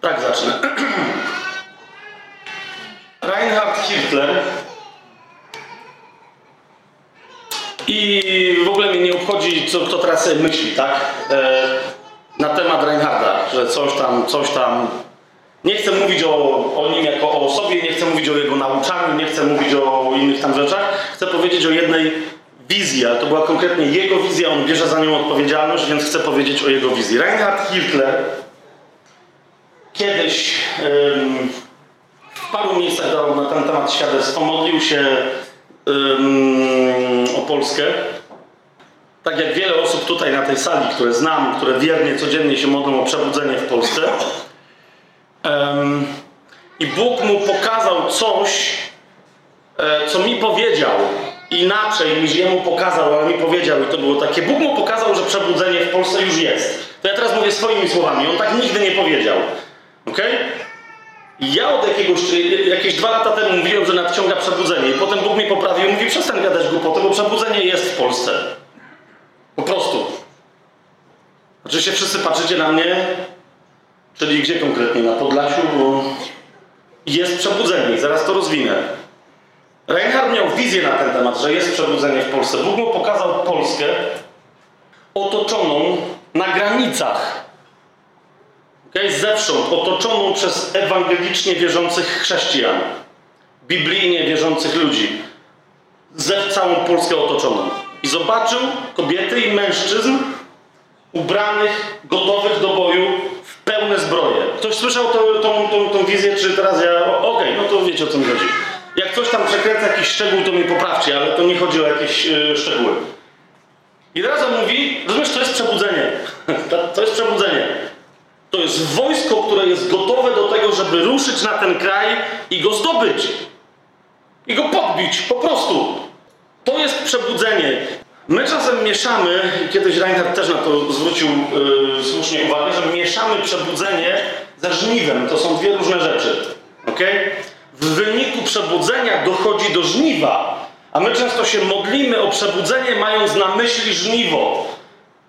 Tak zacznę. Reinhard Hitler i w ogóle mnie nie obchodzi, co kto teraz sobie myśli, tak? E, na temat Reinharda, że coś tam, coś tam. Nie chcę mówić o, o nim jako o osobie, nie chcę mówić o jego nauczaniu, nie chcę mówić o innych tam rzeczach. Chcę powiedzieć o jednej wizji, ale to była konkretnie jego wizja, on bierze za nią odpowiedzialność, więc chcę powiedzieć o jego wizji. Reinhard Hitler kiedyś w paru miejscach dał na ten temat świadectwo, modlił się o Polskę. Tak jak wiele osób tutaj na tej sali, które znam, które wiernie codziennie się modlą o przebudzenie w Polsce. I Bóg mu pokazał coś, e, co mi powiedział. Inaczej niż jemu pokazał, ale mi powiedział, i to było takie. Bóg mu pokazał, że przebudzenie w Polsce już jest. To ja teraz mówię swoimi słowami. On tak nigdy nie powiedział. Ok? Ja od jakiegoś, jakieś dwa lata temu mówiłem, że nadciąga przebudzenie i potem Bóg mi poprawił i mówi, przestań gadać głupoty, bo przebudzenie jest w Polsce. Po prostu. Oczywiście wszyscy patrzycie na mnie, czyli gdzie konkretnie? Na Podlasiu, bo jest przebudzenie zaraz to rozwinę. Reinhard miał wizję na ten temat, że jest przebudzenie w Polsce. Bóg mu pokazał Polskę otoczoną na granicach okay, zewsząd, otoczoną przez ewangelicznie wierzących chrześcijan, biblijnie wierzących ludzi, ze całą Polskę otoczoną. I zobaczył kobiety i mężczyzn ubranych, gotowych do boju w pełne zbroje. Ktoś słyszał to, tą, tą, tą wizję, czy teraz ja... Okej, okay, no to wiecie o co mi chodzi. Jak coś tam przekręca jakiś szczegół, to mi poprawcie, ale to nie chodzi o jakieś yy, szczegóły. I teraz on mówi, rozumiesz, to jest przebudzenie. to jest przebudzenie. To jest wojsko, które jest gotowe do tego, żeby ruszyć na ten kraj i go zdobyć. I go podbić, po prostu. To jest przebudzenie. My czasem mieszamy, kiedyś Reinhardt też na to zwrócił yy, słusznie uwagę, że mieszamy przebudzenie ze żniwem. To są dwie różne rzeczy. Okay? W wyniku przebudzenia dochodzi do żniwa, a my często się modlimy o przebudzenie, mając na myśli żniwo.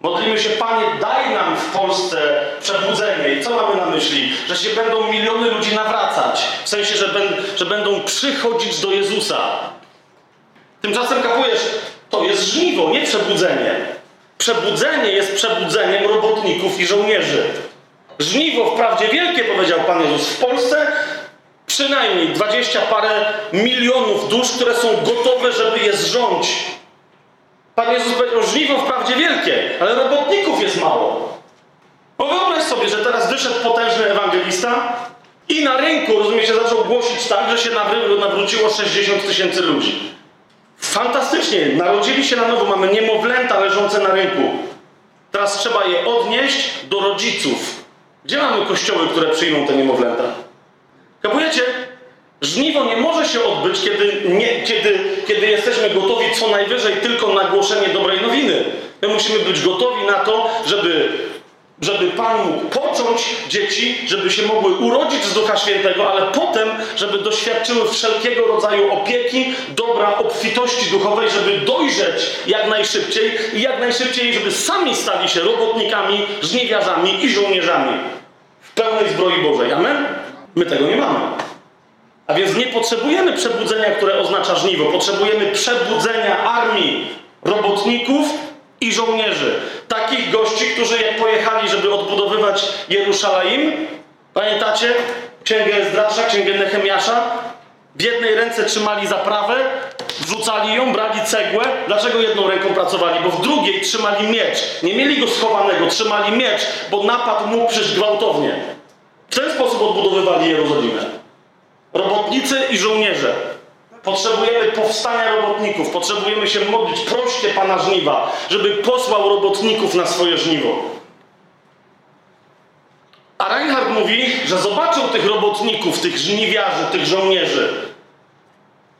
Modlimy się, Panie, daj nam w Polsce przebudzenie. I co mamy na myśli? Że się będą miliony ludzi nawracać. W sensie, że, ben, że będą przychodzić do Jezusa. Tymczasem kapujesz, to jest żniwo, nie przebudzenie. Przebudzenie jest przebudzeniem robotników i żołnierzy. Żniwo wprawdzie wielkie, powiedział Pan Jezus, w Polsce przynajmniej dwadzieścia parę milionów dusz, które są gotowe, żeby je zrządzić. Pan Jezus powiedział, żniwo wprawdzie wielkie, ale robotników jest mało. No wyobraź sobie, że teraz wyszedł potężny ewangelista i na rynku, rozumiecie, zaczął głosić tak, że się nawróciło 60 tysięcy ludzi. Fantastycznie, narodzili się na nowo, mamy niemowlęta leżące na rynku. Teraz trzeba je odnieść do rodziców. Gdzie mamy kościoły, które przyjmą te niemowlęta? Kapujecie? Żniwo nie może się odbyć, kiedy, nie, kiedy, kiedy jesteśmy gotowi co najwyżej tylko na głoszenie dobrej nowiny. My musimy być gotowi na to, żeby, żeby Pan mógł począć dzieci, żeby się mogły urodzić z Ducha Świętego, ale potem, żeby doświadczyły wszelkiego rodzaju opieki, dobra, obfitości duchowej, żeby dojrzeć jak najszybciej i jak najszybciej, żeby sami stali się robotnikami, żniwiarzami i żołnierzami w pełnej zbroi Bożej. Amen? My tego nie mamy. A więc nie potrzebujemy przebudzenia, które oznacza żniwo. Potrzebujemy przebudzenia armii robotników i żołnierzy. Takich gości, którzy jak pojechali, żeby odbudowywać Jerusalem, pamiętacie? Księgę Ezdrasza, księgę Nehemiasza. W jednej ręce trzymali zaprawę, wrzucali ją, brali cegłę. Dlaczego jedną ręką pracowali? Bo w drugiej trzymali miecz. Nie mieli go schowanego, trzymali miecz, bo napad mógł przyjść gwałtownie. W ten sposób odbudowywali Jerozolimę. Robotnicy i żołnierze. Potrzebujemy powstania robotników, potrzebujemy się modlić. Proście Pana żniwa, żeby posłał robotników na swoje żniwo. A Reinhardt mówi, że zobaczył tych robotników, tych żniwiarzy, tych żołnierzy.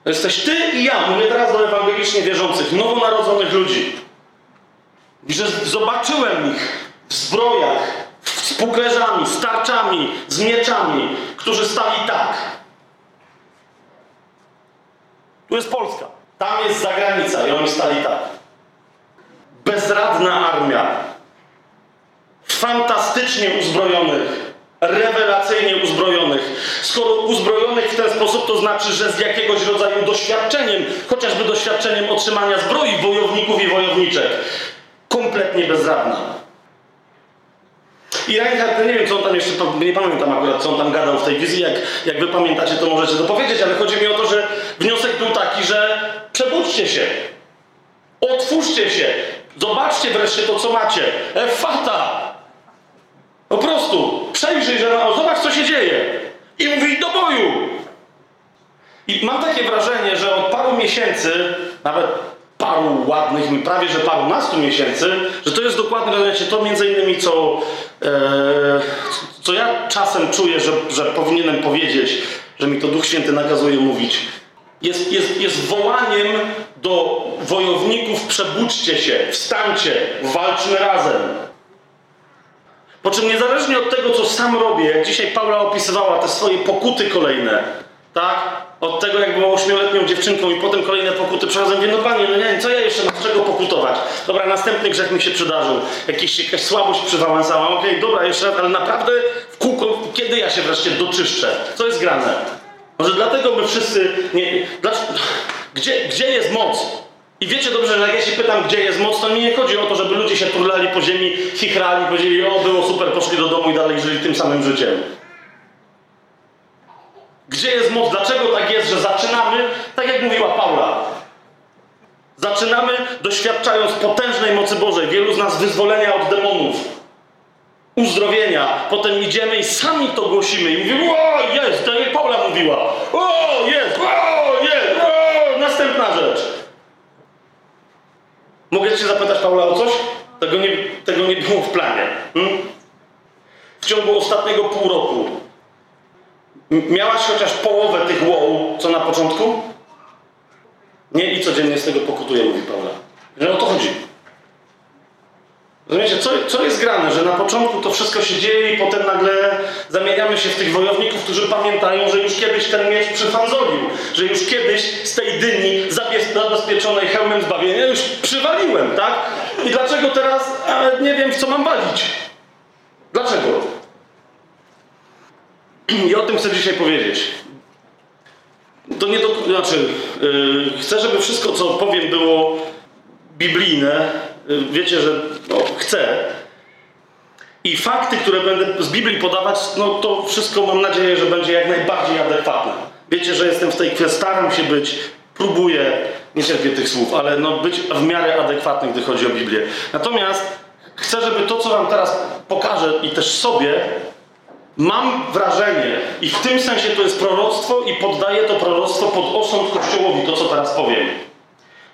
To jesteś ty i ja, mówię teraz do ewangelicznie wierzących, nowonarodzonych ludzi. I że zobaczyłem ich w zbrojach, z puklerzami, z tarczami, z mieczami, którzy stali tak. Tu jest Polska. Tam jest zagranica i oni stali tak. Bezradna armia. Fantastycznie uzbrojonych rewelacyjnie uzbrojonych. Skoro uzbrojonych w ten sposób, to znaczy, że z jakiegoś rodzaju doświadczeniem, chociażby doświadczeniem otrzymania zbroi wojowników i wojowniczek. Kompletnie bezradna. I Reinhardt, nie wiem co on tam jeszcze, nie pamiętam akurat co on tam gadał w tej wizji, jak, jak wy pamiętacie to możecie dopowiedzieć, ale chodzi mi o to, że wniosek był taki, że przebudźcie się, otwórzcie się, zobaczcie wreszcie to co macie, efata, po prostu. Przejrzyj, że no, zobacz co się dzieje. I mówi do boju. I mam takie wrażenie, że od paru miesięcy, nawet paru ładnych, prawie że parunastu miesięcy, że to jest dokładnie to między innymi co, e, co ja czasem czuję, że, że powinienem powiedzieć, że mi to Duch Święty nakazuje mówić. Jest, jest, jest wołaniem do wojowników, przebudźcie się, wstańcie, walczmy razem. Po czym niezależnie od tego, co sam robię, jak dzisiaj Paula opisywała te swoje pokuty kolejne, tak? Od tego, jak była ośmioletnią dziewczynką i potem kolejne pokuty przechodzą, mówię, no panie, no nie co ja jeszcze mam z czego pokutować? Dobra, następny grzech mi się przydarzył. Jakiś, jakaś słabość przywałęsała. Okej, okay, dobra, jeszcze raz, ale naprawdę w kółko, kiedy ja się wreszcie doczyszczę? Co jest grane? Może dlatego my wszyscy nie... Dlaczego, gdzie, gdzie jest moc? I wiecie dobrze, że jak ja się pytam, gdzie jest moc, to mi nie chodzi o to, żeby ludzie się turlali po ziemi, chichrali, powiedzieli, o, było super, poszli do domu i dalej żyli tym samym życiem. Gdzie jest moc? Dlaczego tak jest, że zaczynamy, tak jak mówiła Paula, zaczynamy doświadczając potężnej mocy Bożej, wielu z nas wyzwolenia od demonów, uzdrowienia, potem idziemy i sami to głosimy i mówimy, o, jest, tak jak Paula mówiła, o, jest, o, jest, o, następna rzecz. Mogę cię zapytać, Paula, o coś? Tego nie, tego nie było w planie. Hmm? W ciągu ostatniego pół roku miałaś chociaż połowę tych wow, co na początku? Nie i codziennie z tego pokutuje, mówi Paula. Że o to chodzi. Rozumiecie, co, co jest grane, że na początku to wszystko się dzieje i potem nagle zamieniamy się w tych wojowników, którzy pamiętają, że już kiedyś ten miecz przyfanzolił, że już kiedyś z tej dyni zabezpieczonej hełmem zbawienia już przywaliłem, tak? I dlaczego teraz a, nie wiem, w co mam walić? Dlaczego? I o tym chcę dzisiaj powiedzieć. To nie do... Znaczy, yy, chcę, żeby wszystko, co powiem, było biblijne, wiecie, że no, chcę. I fakty, które będę z Biblii podawać, no to wszystko mam nadzieję, że będzie jak najbardziej adekwatne. Wiecie, że jestem w tej kwestii, staram się być, próbuję, nie cierpię tych słów, ale no być w miarę adekwatny, gdy chodzi o Biblię. Natomiast chcę, żeby to, co wam teraz pokażę i też sobie, mam wrażenie, i w tym sensie to jest proroctwo i poddaję to proroctwo pod osąd Kościołowi, to co teraz powiem.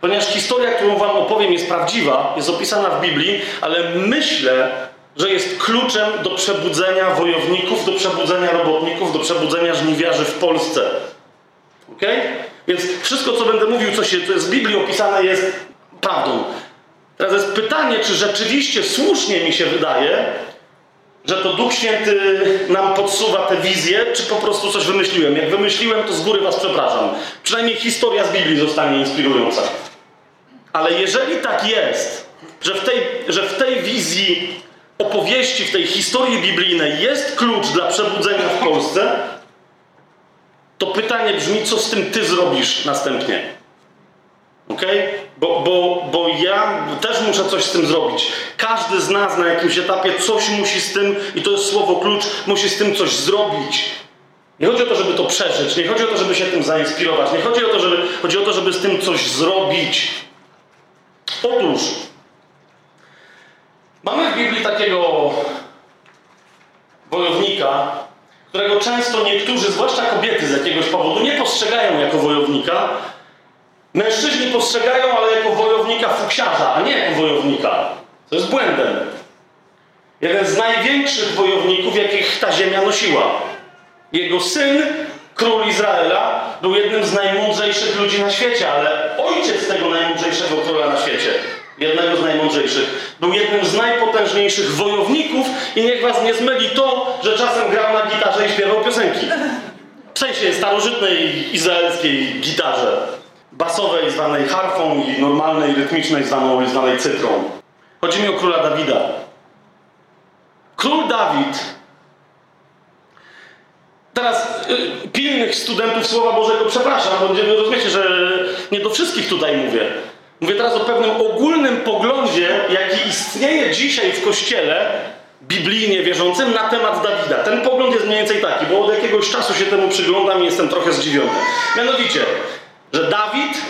Ponieważ historia, którą Wam opowiem, jest prawdziwa, jest opisana w Biblii, ale myślę, że jest kluczem do przebudzenia wojowników, do przebudzenia robotników, do przebudzenia żniwiarzy w Polsce. Ok? Więc wszystko, co będę mówił, co, się, co jest w Biblii opisane, jest prawdą. Teraz jest pytanie, czy rzeczywiście słusznie mi się wydaje, że to Duch Święty nam podsuwa tę wizję, czy po prostu coś wymyśliłem. Jak wymyśliłem, to z góry Was przepraszam. Przynajmniej historia z Biblii zostanie inspirująca. Ale jeżeli tak jest, że w tej, że w tej wizji opowieści, w tej historii biblijnej jest klucz dla przebudzenia w Polsce, to pytanie brzmi, co z tym ty zrobisz następnie? Ok? Bo, bo, bo ja też muszę coś z tym zrobić. Każdy z nas na jakimś etapie coś musi z tym, i to jest słowo klucz, musi z tym coś zrobić. Nie chodzi o to, żeby to przeżyć, nie chodzi o to, żeby się tym zainspirować, nie chodzi o to, żeby, chodzi o to, żeby z tym coś zrobić. Otóż mamy w Biblii takiego wojownika, którego często niektórzy, zwłaszcza kobiety z jakiegoś powodu, nie postrzegają jako wojownika. Mężczyźni postrzegają, ale jako wojownika fuksiarza, a nie jako wojownika. To jest błędem. Jeden z największych wojowników, jakich ta ziemia nosiła. Jego syn król Izraela był jednym z najmądrzejszych ludzi na świecie, ale ojciec tego najmądrzejszego króla na świecie, jednego z najmądrzejszych, był jednym z najpotężniejszych wojowników i niech was nie zmyli to, że czasem grał na gitarze i śpiewał piosenki. W sensie starożytnej izraelskiej gitarze. Basowej zwanej harfą i normalnej rytmicznej zwanej, zwanej cytrą. Chodzi mi o króla Dawida. Król Dawid Teraz y, pilnych studentów Słowa Bożego przepraszam, bo rozumiecie, że nie do wszystkich tutaj mówię. Mówię teraz o pewnym ogólnym poglądzie, jaki istnieje dzisiaj w Kościele biblijnie wierzącym na temat Dawida. Ten pogląd jest mniej więcej taki, bo od jakiegoś czasu się temu przyglądam i jestem trochę zdziwiony. Mianowicie, że Dawid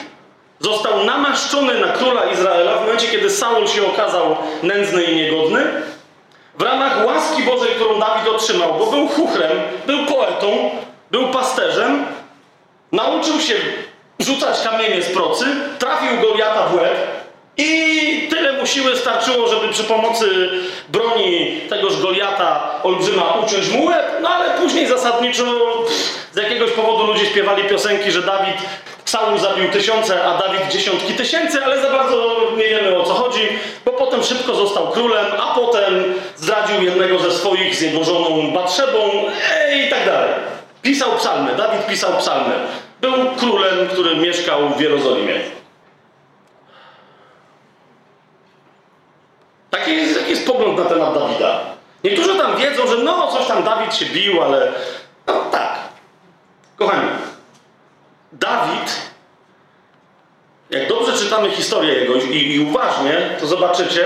został namaszczony na króla Izraela w momencie, kiedy Saul się okazał nędzny i niegodny, w ramach łaski Bożej, którą Dawid otrzymał, bo był chuchrem, był poetą, był pasterzem, nauczył się rzucać kamienie z procy, trafił Goliata w łeb i tyle mu siły starczyło, żeby przy pomocy broni tegoż Goliata olbrzyma uciąć mu łeb, no ale później zasadniczo pff, z jakiegoś powodu ludzie śpiewali piosenki, że Dawid Saul zabił tysiące, a Dawid dziesiątki tysięcy, ale za bardzo nie wiemy o co chodzi, bo potem szybko został królem, a potem zdradził jednego ze swoich z jego żoną Batrzebą e, i tak dalej. Pisał psalmy, Dawid pisał psalmy. Był królem, który mieszkał w Jerozolimie. Taki jest, taki jest pogląd na temat Dawida. Niektórzy tam wiedzą, że no, coś tam Dawid się bił, ale no tak. Kochani, Dawid, jak dobrze czytamy historię jego i, i uważnie, to zobaczycie,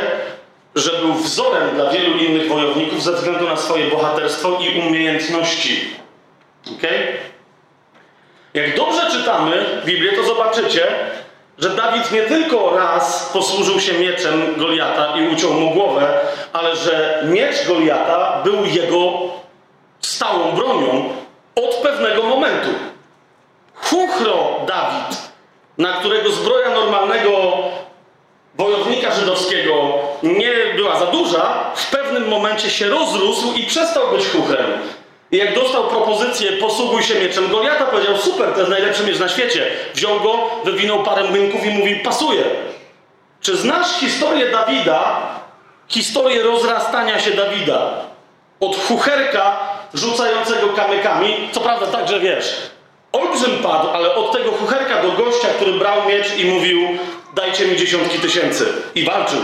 że był wzorem dla wielu innych wojowników ze względu na swoje bohaterstwo i umiejętności. Ok? Jak dobrze czytamy Biblię, to zobaczycie, że Dawid nie tylko raz posłużył się mieczem Goliata i uciął mu głowę, ale że miecz Goliata był jego stałą bronią od pewnego momentu. Chuchro Dawid, na którego zbroja normalnego wojownika żydowskiego nie była za duża, w pewnym momencie się rozrósł i przestał być chuchrem. I jak dostał propozycję, posługuj się mieczem Goliata, powiedział, super, to jest najlepszy miecz na świecie. Wziął go, wywinął parę młynków i mówi, pasuje. Czy znasz historię Dawida, historię rozrastania się Dawida? Od chucherka rzucającego kamykami, co prawda także wiesz, olbrzym padł, ale od tego chucherka do gościa, który brał miecz i mówił, dajcie mi dziesiątki tysięcy. I walczył.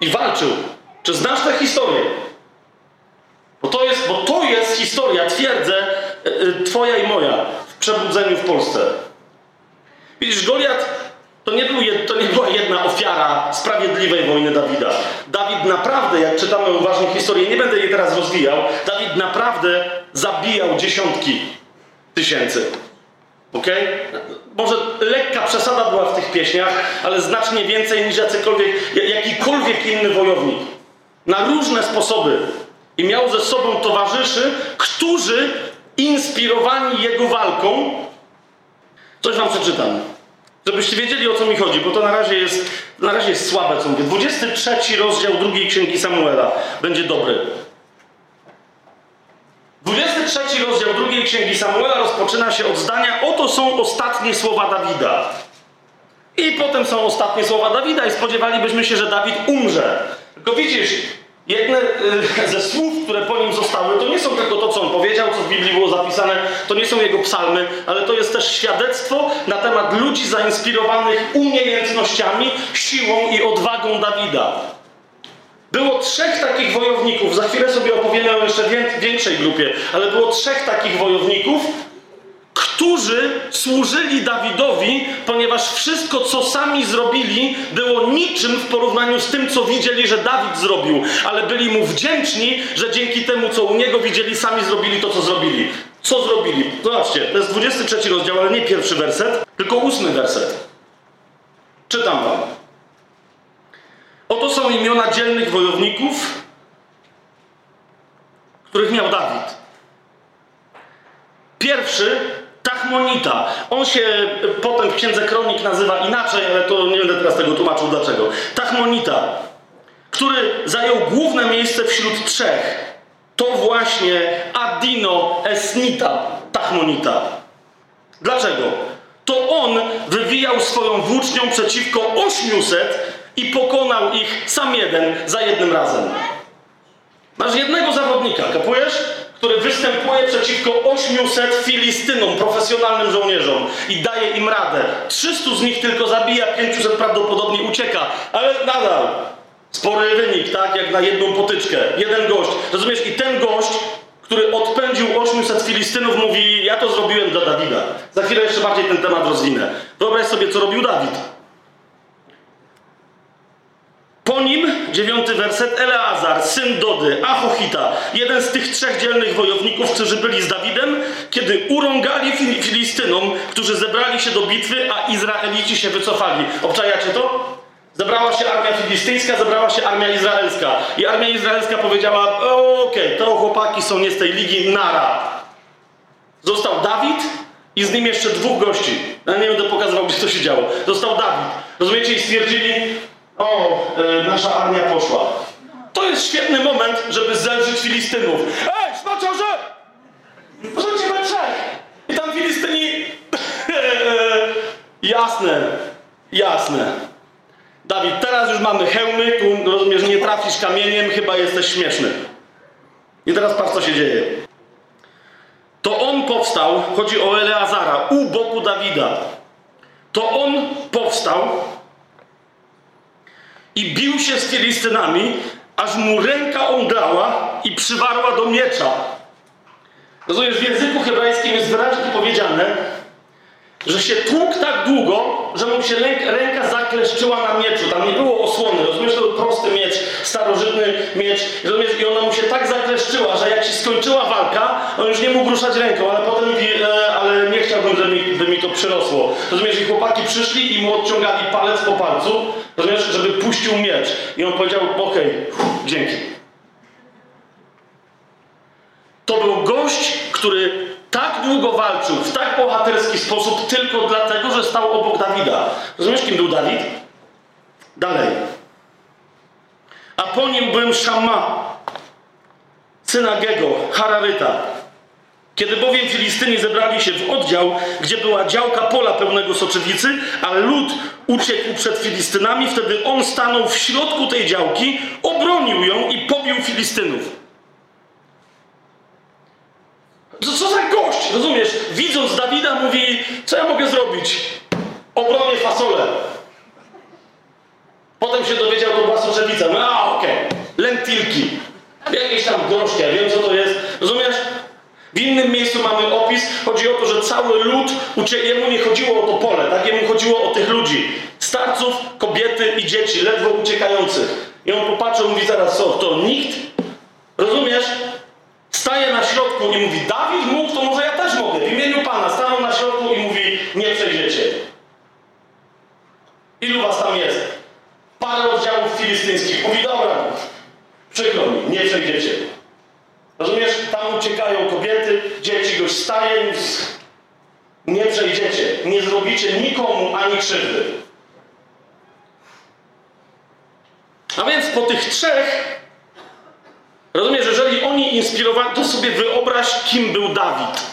I walczył. Czy znasz tę historię? Bo to jest, bo to jest historia, twierdzę, yy, twoja i moja w przebudzeniu w Polsce. Widzisz, Goliat to nie, był, to nie była jedna ofiara sprawiedliwej wojny Dawida. Dawid naprawdę, jak czytamy uważnie historię, nie będę jej teraz rozwijał, Dawid naprawdę zabijał dziesiątki tysięcy. Ok? Może lekka przesada była w tych pieśniach, ale znacznie więcej niż jakikolwiek inny wojownik. Na różne sposoby i miał ze sobą towarzyszy, którzy inspirowani jego walką, coś wam przeczytam, żebyście wiedzieli o co mi chodzi, bo to na razie jest, na razie jest słabe, co mówię. 23 rozdział drugiej księgi Samuela będzie dobry. 23 rozdział drugiej księgi Samuela rozpoczyna się od zdania: Oto są ostatnie słowa Dawida. I potem są ostatnie słowa Dawida, i spodziewalibyśmy się, że Dawid umrze. Tylko widzisz, Jedne y, ze słów, które po nim zostały, to nie są tylko to, co on powiedział, co w Biblii było zapisane, to nie są jego psalmy, ale to jest też świadectwo na temat ludzi zainspirowanych umiejętnościami, siłą i odwagą Dawida. Było trzech takich wojowników, za chwilę sobie opowiemy o jeszcze większej grupie, ale było trzech takich wojowników, którzy służyli Dawidowi, ponieważ wszystko, co sami zrobili, było niczym w porównaniu z tym, co widzieli, że Dawid zrobił, ale byli mu wdzięczni, że dzięki temu, co u niego widzieli, sami zrobili to, co zrobili. Co zrobili? Zobaczcie, to jest 23 rozdział, ale nie pierwszy werset, tylko ósmy werset. Czytam wam. Oto są imiona dzielnych wojowników, których miał Dawid. Pierwszy Tachmonita. On się potem w Księdze Kronik nazywa inaczej, ale to nie będę teraz tego tłumaczył dlaczego. Tachmonita, który zajął główne miejsce wśród trzech. To właśnie Adino Esnita Tachmonita. Dlaczego? To on wywijał swoją włócznią przeciwko 800 i pokonał ich sam jeden za jednym razem. Masz jednego zawodnika, kapujesz? który występuje przeciwko 800 Filistynom, profesjonalnym żołnierzom i daje im radę. 300 z nich tylko zabija, 500 prawdopodobnie ucieka, ale nadal spory wynik, tak, jak na jedną potyczkę. Jeden gość. Rozumiesz? I ten gość, który odpędził 800 Filistynów, mówi: Ja to zrobiłem dla Dawida. Za chwilę jeszcze bardziej ten temat rozwinę. Wyobraź sobie, co robił Dawid. Po nim, dziewiąty werset, Eleazar, syn Dody, Achochita, jeden z tych trzech dzielnych wojowników, którzy byli z Dawidem, kiedy urągali Fil- Filistynom, którzy zebrali się do bitwy, a Izraelici się wycofali. Obczajacie to? Zebrała się armia filistyńska, zebrała się armia izraelska. I armia izraelska powiedziała, okej, to chłopaki są nie z tej ligi, nara. Został Dawid i z nim jeszcze dwóch gości. Ja nie będę pokazywał, gdzie to się działo. Został Dawid. Rozumiecie? I stwierdzili, o, e, nasza armia poszła. To jest świetny moment, żeby zelżyć Filistynów. Ej, smaczorze! Rzućcie we trzech! I tam Filistyni... jasne, jasne. Dawid, teraz już mamy hełmy, tu rozumiesz, nie trafisz kamieniem, chyba jesteś śmieszny. I teraz patrz, co się dzieje. To on powstał, chodzi o Eleazara, u boku Dawida. To on powstał i bił się z Filistynami, aż mu ręka omdlała i przywarła do miecza. Rozumiesz, w języku hebrajskim jest wyraźnie powiedziane, że się tłukł tak długo, że mu się ręk, ręka zakleszczyła na mieczu. Tam nie było osłony, rozumiesz? To był prosty miecz, starożytny miecz. Rozumiesz? I ona mu się tak zakleszczyła, że jak się skończyła walka, on już nie mógł ruszać ręką, ale potem mówi, e, ale nie chciałbym, żeby mi, by mi to przyrosło. Rozumiesz? I chłopaki przyszli i mu odciągali palec po palcu, rozumiesz? Żeby puścił miecz. I on powiedział, okej, dzięki. To był gość, który tak długo walczył, w tak bohaterski sposób, tylko dlatego, że stał obok Dawida. Rozumiesz, kim był Dawid? Dalej. A po nim byłem Szamma, syna Gego, Hararyta. Kiedy bowiem Filistyni zebrali się w oddział, gdzie była działka pola pełnego soczewicy, a lud uciekł przed Filistynami, wtedy on stanął w środku tej działki, obronił ją i pobił Filistynów. Co, co za gość, rozumiesz? Widząc Dawida mówi, co ja mogę zrobić? Obronię fasolę. Potem się dowiedział, to była soczewica. No, a okej, lentilki. Jakieś tam groszki, ja wiem co to jest. Rozumiesz? W innym miejscu mamy opis, chodzi o to, że cały lud, jemu nie chodziło o to pole, tak? Jemu chodziło o tych ludzi. Starców, kobiety i dzieci, ledwo uciekających. I on popatrzył, mówi zaraz, co, to nikt? Rozumiesz? Staje na środku i mówi, Dawid mógł, to może ja też mogę. W imieniu Pana stanął na środku i mówi, nie przejdziecie. Ilu was tam jest? Parę oddziałów filistyńskich. Mówi, dobra, przykro mi, nie przejdziecie. Rozumiesz? Tam uciekają kobiety, dzieci, gość staje nie przejdziecie. Nie zrobicie nikomu ani krzywdy. A więc po tych trzech Rozumiesz, jeżeli oni inspirowali, to sobie wyobraź, kim był Dawid.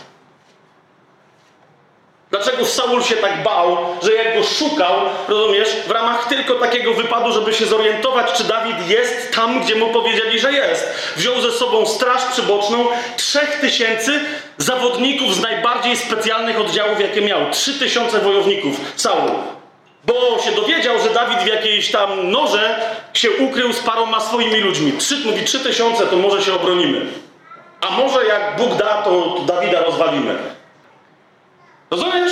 Dlaczego Saul się tak bał, że jak go szukał, rozumiesz, w ramach tylko takiego wypadu, żeby się zorientować, czy Dawid jest tam, gdzie mu powiedzieli, że jest. Wziął ze sobą straż przyboczną trzech tysięcy zawodników z najbardziej specjalnych oddziałów, jakie miał. Trzy tysiące wojowników. Saul. Bo się dowiedział, że Dawid w jakiejś tam norze się ukrył z paroma swoimi ludźmi. Trzy, mówi, trzy tysiące, to może się obronimy. A może jak Bóg da, to, to Dawida rozwalimy. Rozumiesz?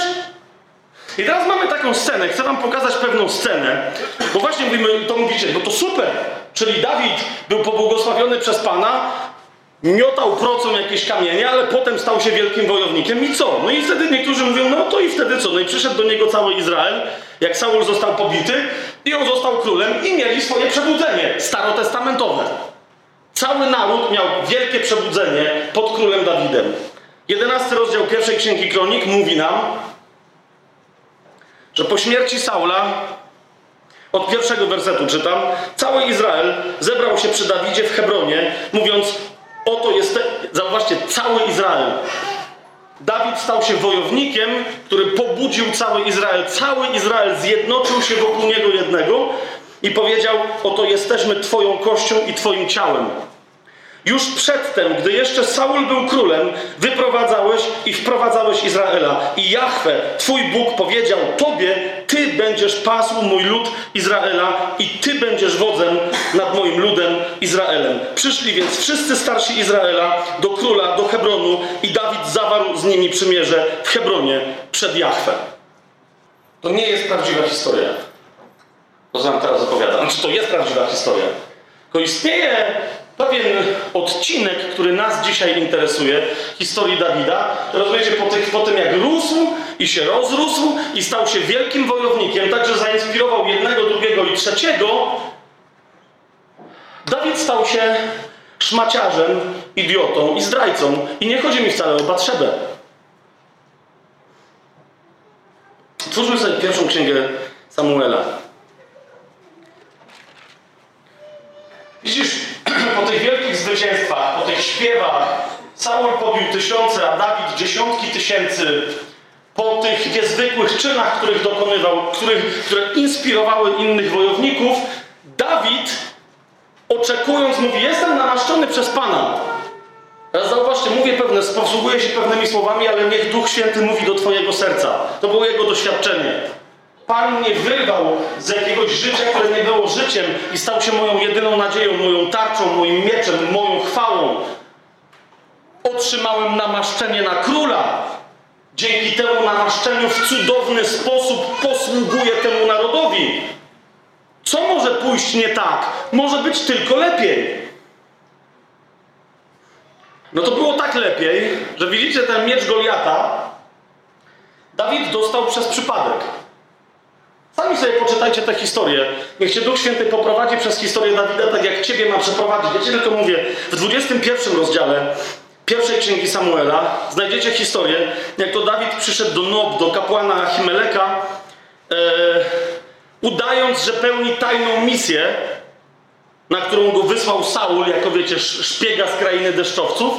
I teraz mamy taką scenę, chcę wam pokazać pewną scenę, bo właśnie mówimy, to mówicie, no to super, czyli Dawid był pobłogosławiony przez Pana, miotał procą jakieś kamienie, ale potem stał się wielkim wojownikiem i co? No i wtedy niektórzy mówią, no to i wtedy co? No i przyszedł do niego cały Izrael, jak Saul został pobity i on został królem i mieli swoje przebudzenie starotestamentowe. Cały naród miał wielkie przebudzenie pod królem Dawidem. Jedenasty rozdział pierwszej księgi kronik mówi nam, że po śmierci Saula, od pierwszego wersetu czytam, cały Izrael zebrał się przy Dawidzie w Hebronie, mówiąc, oto jest, zauważcie, cały Izrael. Dawid stał się wojownikiem, który pobudził cały Izrael. Cały Izrael zjednoczył się wokół niego jednego i powiedział, oto jesteśmy Twoją kością i Twoim ciałem. Już przedtem, gdy jeszcze Saul był królem, wyprowadzałeś i wprowadzałeś Izraela. I Jahwe, Twój Bóg, powiedział Tobie, Ty będziesz pasł mój lud Izraela i Ty będziesz wodzem nad moim ludem Izraelem. Przyszli więc wszyscy starsi Izraela do króla, do Hebronu i Dawid zawarł z nimi przymierze w Hebronie przed Jahwe. To nie jest prawdziwa historia. To znam teraz opowiadam. Znaczy, to jest prawdziwa historia. Tylko istnieje pewien odcinek, który nas dzisiaj interesuje, historii Dawida. Rozumiecie, po, tych, po tym jak rósł i się rozrósł i stał się wielkim wojownikiem, także zainspirował jednego, drugiego i trzeciego, Dawid stał się szmaciarzem, idiotą i zdrajcą. I nie chodzi mi wcale o Batrzebę. Twórzmy sobie pierwszą księgę Samuela. Widzisz, po tych wielkich zwycięstwach, po tych śpiewach, Saul pobił tysiące, a Dawid dziesiątki tysięcy. Po tych niezwykłych czynach, których dokonywał, których, które inspirowały innych wojowników, Dawid, oczekując, mówi: Jestem namaszczony przez Pana. Teraz zauważcie, mówię pewne, posługuję się pewnymi słowami, ale niech Duch Święty mówi do Twojego serca. To było jego doświadczenie. Pan mnie wyrwał z jakiegoś życia, które nie było życiem i stał się moją jedyną nadzieją, moją tarczą, moim mieczem, moją chwałą. Otrzymałem namaszczenie na króla. Dzięki temu namaszczeniu w cudowny sposób posługuję temu narodowi. Co może pójść nie tak? Może być tylko lepiej. No to było tak lepiej, że widzicie ten miecz Goliata, Dawid dostał przez przypadek. Sami sobie poczytajcie tę historię. Niech Cię Duch Święty poprowadzi przez historię Dawida, tak jak Ciebie ma przeprowadzić. Ja Ci tylko mówię, w 21 rozdziale pierwszej księgi Samuela znajdziecie historię, jak to Dawid przyszedł do Nob, do kapłana Achimeleka, e, udając, że pełni tajną misję, na którą go wysłał Saul, jako wiecie, szpiega z krainy deszczowców,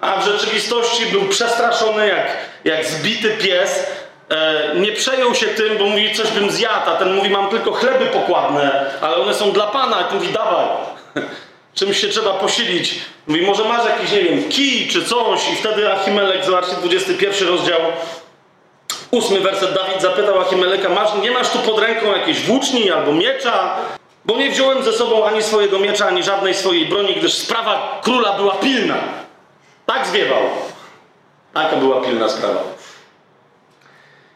a w rzeczywistości był przestraszony jak, jak zbity pies, nie przejął się tym, bo mówi, coś bym zjadł, a ten mówi, mam tylko chleby pokładne, ale one są dla Pana, a ten mówi, dawaj. Czymś się trzeba posilić. Mówi, może masz jakiś, nie wiem, kij czy coś. I wtedy Achimelek, zobaczcie, 21 rozdział, ósmy werset, Dawid zapytał Achimeleka, masz, nie masz tu pod ręką jakiejś włóczni albo miecza? Bo nie wziąłem ze sobą ani swojego miecza, ani żadnej swojej broni, gdyż sprawa króla była pilna. Tak zwiewał. Taka była pilna sprawa.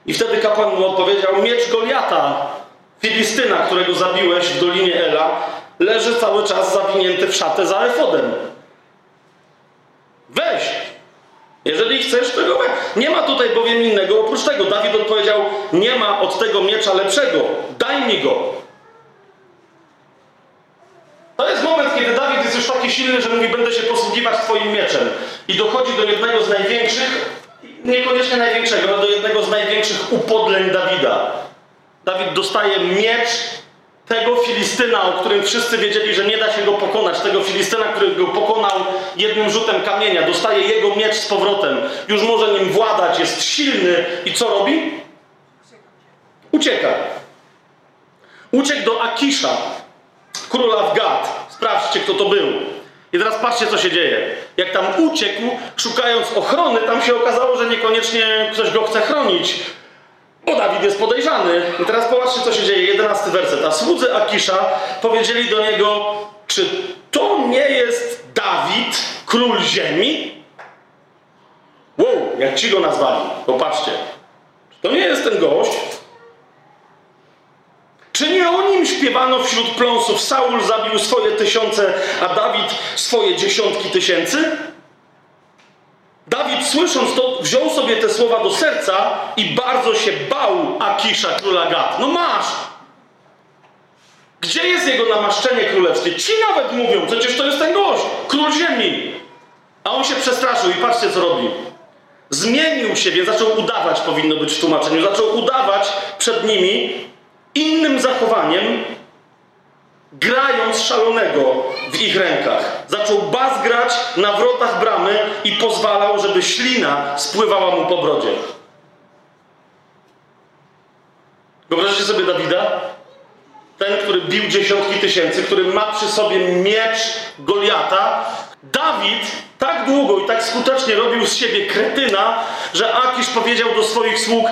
I wtedy kapłan mu odpowiedział: Miecz Goliata, Filistyna, którego zabiłeś w dolinie Ela, leży cały czas zawinięty w szatę za efodem. Weź. Jeżeli chcesz, to go weź. Nie ma tutaj bowiem innego oprócz tego. Dawid odpowiedział: Nie ma od tego miecza lepszego. Daj mi go. To jest moment, kiedy Dawid jest już taki silny, że mówi: Będę się posługiwać Twoim mieczem. I dochodzi do jednego z największych, niekoniecznie największego, ale do jednego z największych upodleń Dawida. Dawid dostaje miecz tego Filistyna, o którym wszyscy wiedzieli, że nie da się go pokonać. Tego Filistyna, który go pokonał jednym rzutem kamienia. Dostaje jego miecz z powrotem. Już może nim władać, jest silny. I co robi? Ucieka. Uciekł do Akisza, króla w Gad. Sprawdźcie, kto to był. I teraz patrzcie, co się dzieje. Jak tam uciekł, szukając ochrony, tam się okazało, że niekoniecznie ktoś go chce chronić, bo Dawid jest podejrzany. I teraz popatrzcie, co się dzieje. Jedenasty werset. A słudzy Akisza powiedzieli do niego, czy to nie jest Dawid, król ziemi? Wow, jak ci go nazwali. Popatrzcie. To nie jest ten gość? Czy nie o nim śpiewano wśród pląsów? Saul zabił swoje tysiące, a Dawid swoje dziesiątki tysięcy? Dawid, słysząc to, wziął sobie te słowa do serca i bardzo się bał Akisza, króla Gad. No masz! Gdzie jest jego namaszczenie królewskie? Ci nawet mówią, przecież to jest ten gość, król ziemi. A on się przestraszył i patrzcie, co robi. Zmienił się, więc zaczął udawać, powinno być w tłumaczeniu, zaczął udawać przed nimi innym zachowaniem, grając szalonego w ich rękach. Zaczął bas grać na wrotach bramy i pozwalał, żeby ślina spływała mu po brodzie. Wyobraźcie sobie Dawida? Ten, który bił dziesiątki tysięcy, który ma przy sobie miecz Goliata. Dawid tak długo i tak skutecznie robił z siebie kretyna, że Akisz powiedział do swoich sług: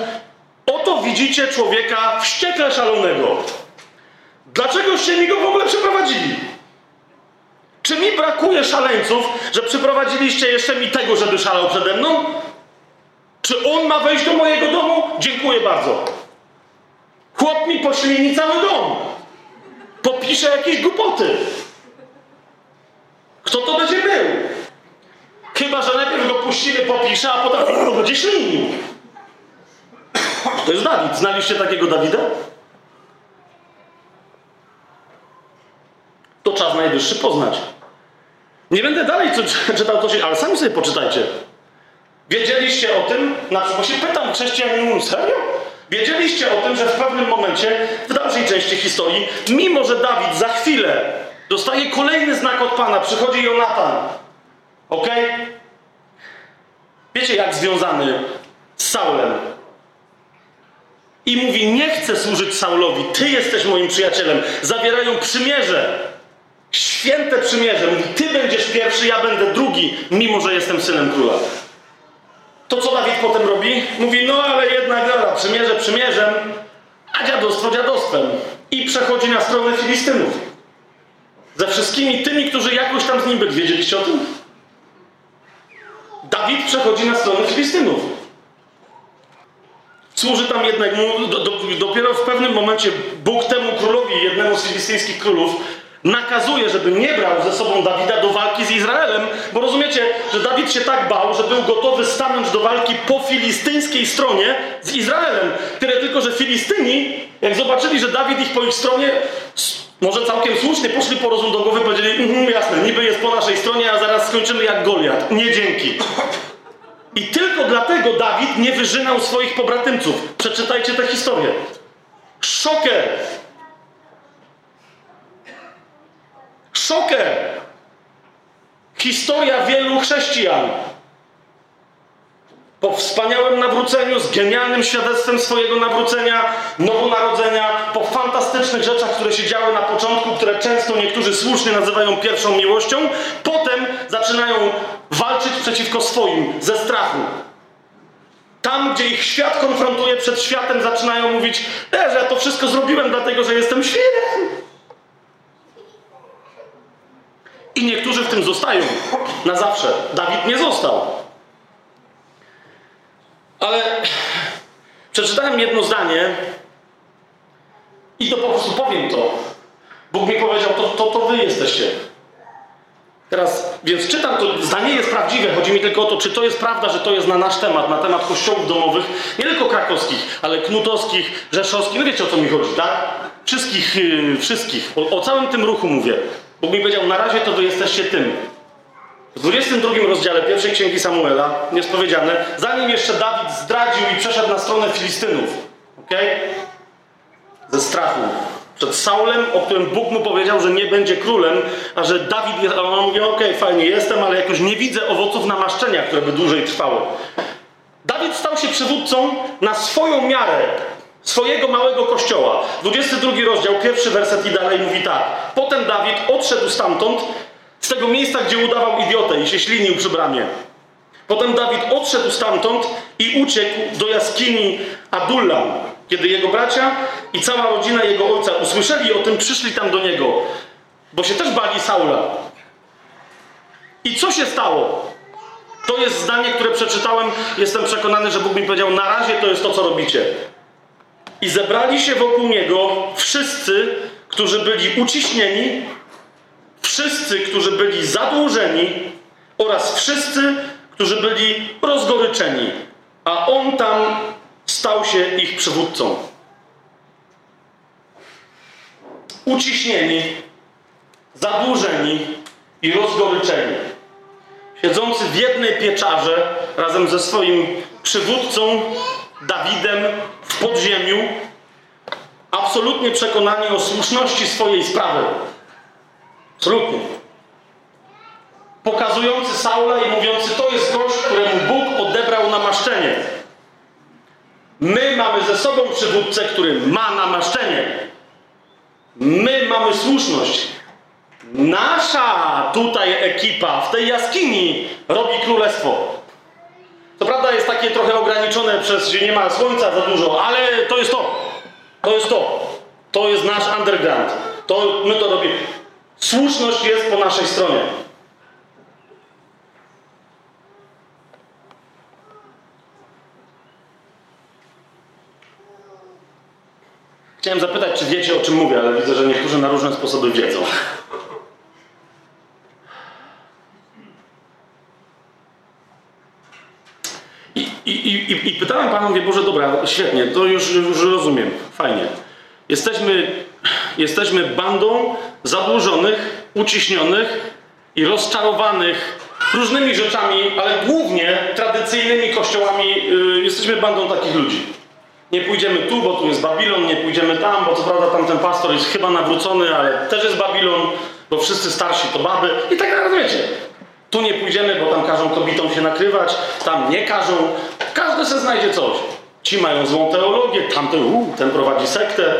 Oto widzicie człowieka wściekle szalonego. Dlaczegoście mi go w ogóle przeprowadzili? Czy mi brakuje szaleńców, że przyprowadziliście jeszcze mi tego, żeby szalał przede mną? Czy on ma wejść do mojego domu? Dziękuję bardzo. Chłop mi poślini cały dom. Popisze jakieś głupoty. Kto to będzie był? Chyba, że najpierw go puścimy, popisze, a potem będzie ślinił. To jest Dawid. Znaliście takiego Dawida? To czas najwyższy poznać. Nie będę dalej czytał to się, ale sami sobie poczytajcie. Wiedzieliście o tym, na przykład się pytam chrześcijanin, serio? Wiedzieliście o tym, że w pewnym momencie, w dalszej części historii, mimo że Dawid za chwilę dostaje kolejny znak od Pana, przychodzi Jonatan. Ok? Wiecie, jak związany z Saulem. I mówi: Nie chcę służyć Saulowi, ty jesteś moim przyjacielem. Zawierają przymierze. Święte przymierze. Mówi: Ty będziesz pierwszy, ja będę drugi, mimo że jestem synem króla. To co Dawid potem robi? Mówi, no ale jednak, dobra, przymierze przymierzem, a dziadostwo dziadostwem. I przechodzi na stronę Filistynów. Ze wszystkimi tymi, którzy jakoś tam z nim byli. Wiedzieliście o tym? Dawid przechodzi na stronę Filistynów. Służy tam jednemu, do, do, dopiero w pewnym momencie Bóg temu królowi, jednemu z filistyńskich królów, nakazuje, żeby nie brał ze sobą Dawida do walki z Izraelem, bo rozumiecie, że Dawid się tak bał, że był gotowy stanąć do walki po filistyńskiej stronie z Izraelem. Tyle tylko, że Filistyni, jak zobaczyli, że Dawid ich po ich stronie, może całkiem słusznie, poszli po rozum do głowy, powiedzieli, mhm, jasne, niby jest po naszej stronie, a zaraz skończymy jak Goliat. Nie dzięki. I tylko dlatego Dawid nie wyżynał swoich pobratymców. Przeczytajcie tę historię. Szoker! Szoker! Historia wielu chrześcijan. Po wspaniałym nawróceniu, z genialnym świadectwem swojego nawrócenia, nowonarodzenia, po fantastycznych rzeczach, które się działy na początku, które często niektórzy słusznie nazywają pierwszą miłością, potem zaczynają walczyć przeciwko swoim, ze strachu. Tam, gdzie ich świat konfrontuje przed światem, zaczynają mówić, e, że ja to wszystko zrobiłem dlatego, że jestem świrem. I niektórzy w tym zostają na zawsze. Dawid nie został. Ale przeczytałem jedno zdanie i to po prostu powiem to. Bóg mi powiedział, to, to, to wy jesteście. Teraz, więc czytam to, zdanie jest prawdziwe, chodzi mi tylko o to, czy to jest prawda, że to jest na nasz temat, na temat kościołów domowych, nie tylko krakowskich, ale knutowskich, rzeszowskich, no wiecie o co mi chodzi, tak? Wszystkich, yy, wszystkich, o, o całym tym ruchu mówię. Bóg mi powiedział, na razie to wy jesteście tym. W 22 rozdziale pierwszej księgi Samuela jest powiedziane, zanim jeszcze Dawid zdradził i przeszedł na stronę Filistynów, ok? Ze strachu. Przed Saulem, o którym Bóg mu powiedział, że nie będzie królem, a że Dawid a on mówi, okej, okay, fajnie jestem, ale jakoś nie widzę owoców namaszczenia, które by dłużej trwały. Dawid stał się przywódcą na swoją miarę, swojego małego kościoła. 22 rozdział, pierwszy werset i dalej mówi tak. Potem Dawid odszedł stamtąd, z tego miejsca, gdzie udawał idiotę i się ślinił przy bramie. Potem Dawid odszedł stamtąd i uciekł do jaskini Adullam. Kiedy jego bracia i cała rodzina jego ojca usłyszeli o tym, przyszli tam do niego, bo się też bali Saula. I co się stało? To jest zdanie, które przeczytałem. Jestem przekonany, że Bóg mi powiedział: Na razie to jest to, co robicie. I zebrali się wokół niego wszyscy, którzy byli uciśnieni, wszyscy, którzy byli zadłużeni oraz wszyscy, którzy byli rozgoryczeni. A on tam stał się ich przywódcą. Uciśnieni, zadłużeni i rozgoryczeni. Siedzący w jednej pieczarze razem ze swoim przywódcą Dawidem w podziemiu, absolutnie przekonani o słuszności swojej sprawy. Absolutnie. Pokazujący Saula i mówiący, to jest gość, któremu Bóg odebrał namaszczenie. My mamy ze sobą przywódcę, który ma namaszczenie. My mamy słuszność. Nasza tutaj ekipa w tej jaskini robi królestwo. To prawda jest takie trochę ograniczone przez, że nie ma słońca za dużo, ale to jest to. To jest to. To jest nasz underground. To my to robimy. Słuszność jest po naszej stronie. Chciałem zapytać, czy wiecie o czym mówię, ale widzę, że niektórzy na różne sposoby wiedzą. I, i, i, I pytałem Pana, mówię, Boże, dobra, świetnie, to już, już rozumiem, fajnie. Jesteśmy, jesteśmy bandą zadłużonych, uciśnionych i rozczarowanych różnymi rzeczami, ale głównie tradycyjnymi kościołami. Yy, jesteśmy bandą takich ludzi. Nie pójdziemy tu, bo tu jest Babilon, nie pójdziemy tam, bo co prawda tamten pastor jest chyba nawrócony, ale też jest Babilon, bo wszyscy starsi to baby i tak dalej, wiecie. Tu nie pójdziemy, bo tam każą kobietom się nakrywać, tam nie każą. Każdy se znajdzie coś. Ci mają złą teologię, tamten, uu, ten prowadzi sektę.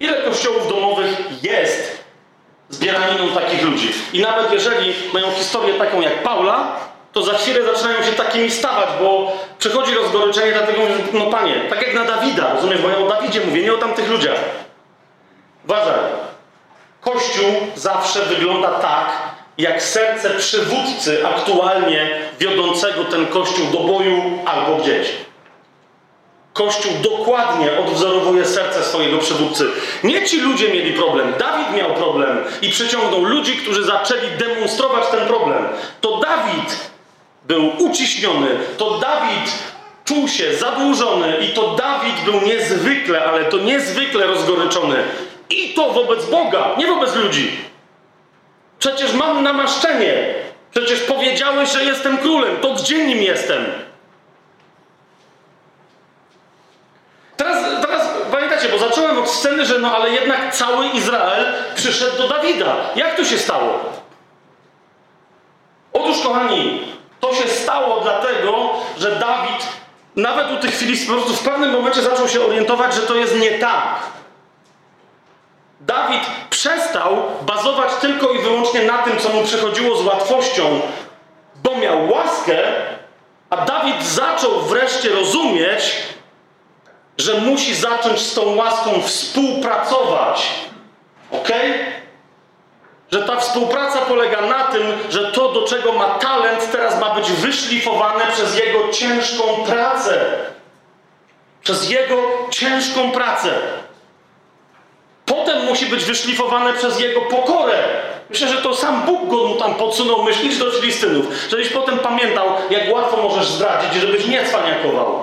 Ile kościołów domowych jest zbieraniną takich ludzi? I nawet jeżeli mają historię taką jak Paula, to za chwilę zaczynają się takimi stawać, bo przychodzi rozgoryczenie, dlatego no panie, tak jak na Dawida, rozumiesz, bo ja o Dawidzie mówię, nie o tamtych ludziach. Uważaj. Kościół zawsze wygląda tak, jak serce przywódcy aktualnie wiodącego ten kościół do boju albo gdzieś. Kościół dokładnie odwzorowuje serce swojego przywódcy. Nie ci ludzie mieli problem. Dawid miał problem i przyciągnął ludzi, którzy zaczęli demonstrować ten problem. To Dawid był uciśniony, to Dawid czuł się zadłużony i to Dawid był niezwykle, ale to niezwykle rozgoryczony. I to wobec Boga, nie wobec ludzi. Przecież mam namaszczenie. Przecież powiedziałeś, że jestem królem. To gdzie nim jestem? Teraz, teraz pamiętacie, bo zacząłem od sceny, że no ale jednak cały Izrael przyszedł do Dawida. Jak to się stało? Otóż, kochani, to się stało dlatego, że Dawid nawet u tych prostu w pewnym momencie zaczął się orientować, że to jest nie tak. Dawid przestał bazować tylko i wyłącznie na tym, co mu przychodziło z łatwością, bo miał łaskę, a Dawid zaczął wreszcie rozumieć, że musi zacząć z tą łaską współpracować. Ok? Że ta współpraca polega na tym, że to, do czego ma talent, teraz ma być wyszlifowane przez jego ciężką pracę. Przez jego ciężką pracę. Potem musi być wyszlifowane przez jego pokorę. Myślę, że to sam Bóg go mu tam podsunął, myślisz do Filistynów, żebyś potem pamiętał, jak łatwo możesz zdradzić, żebyś nie cwaniakował.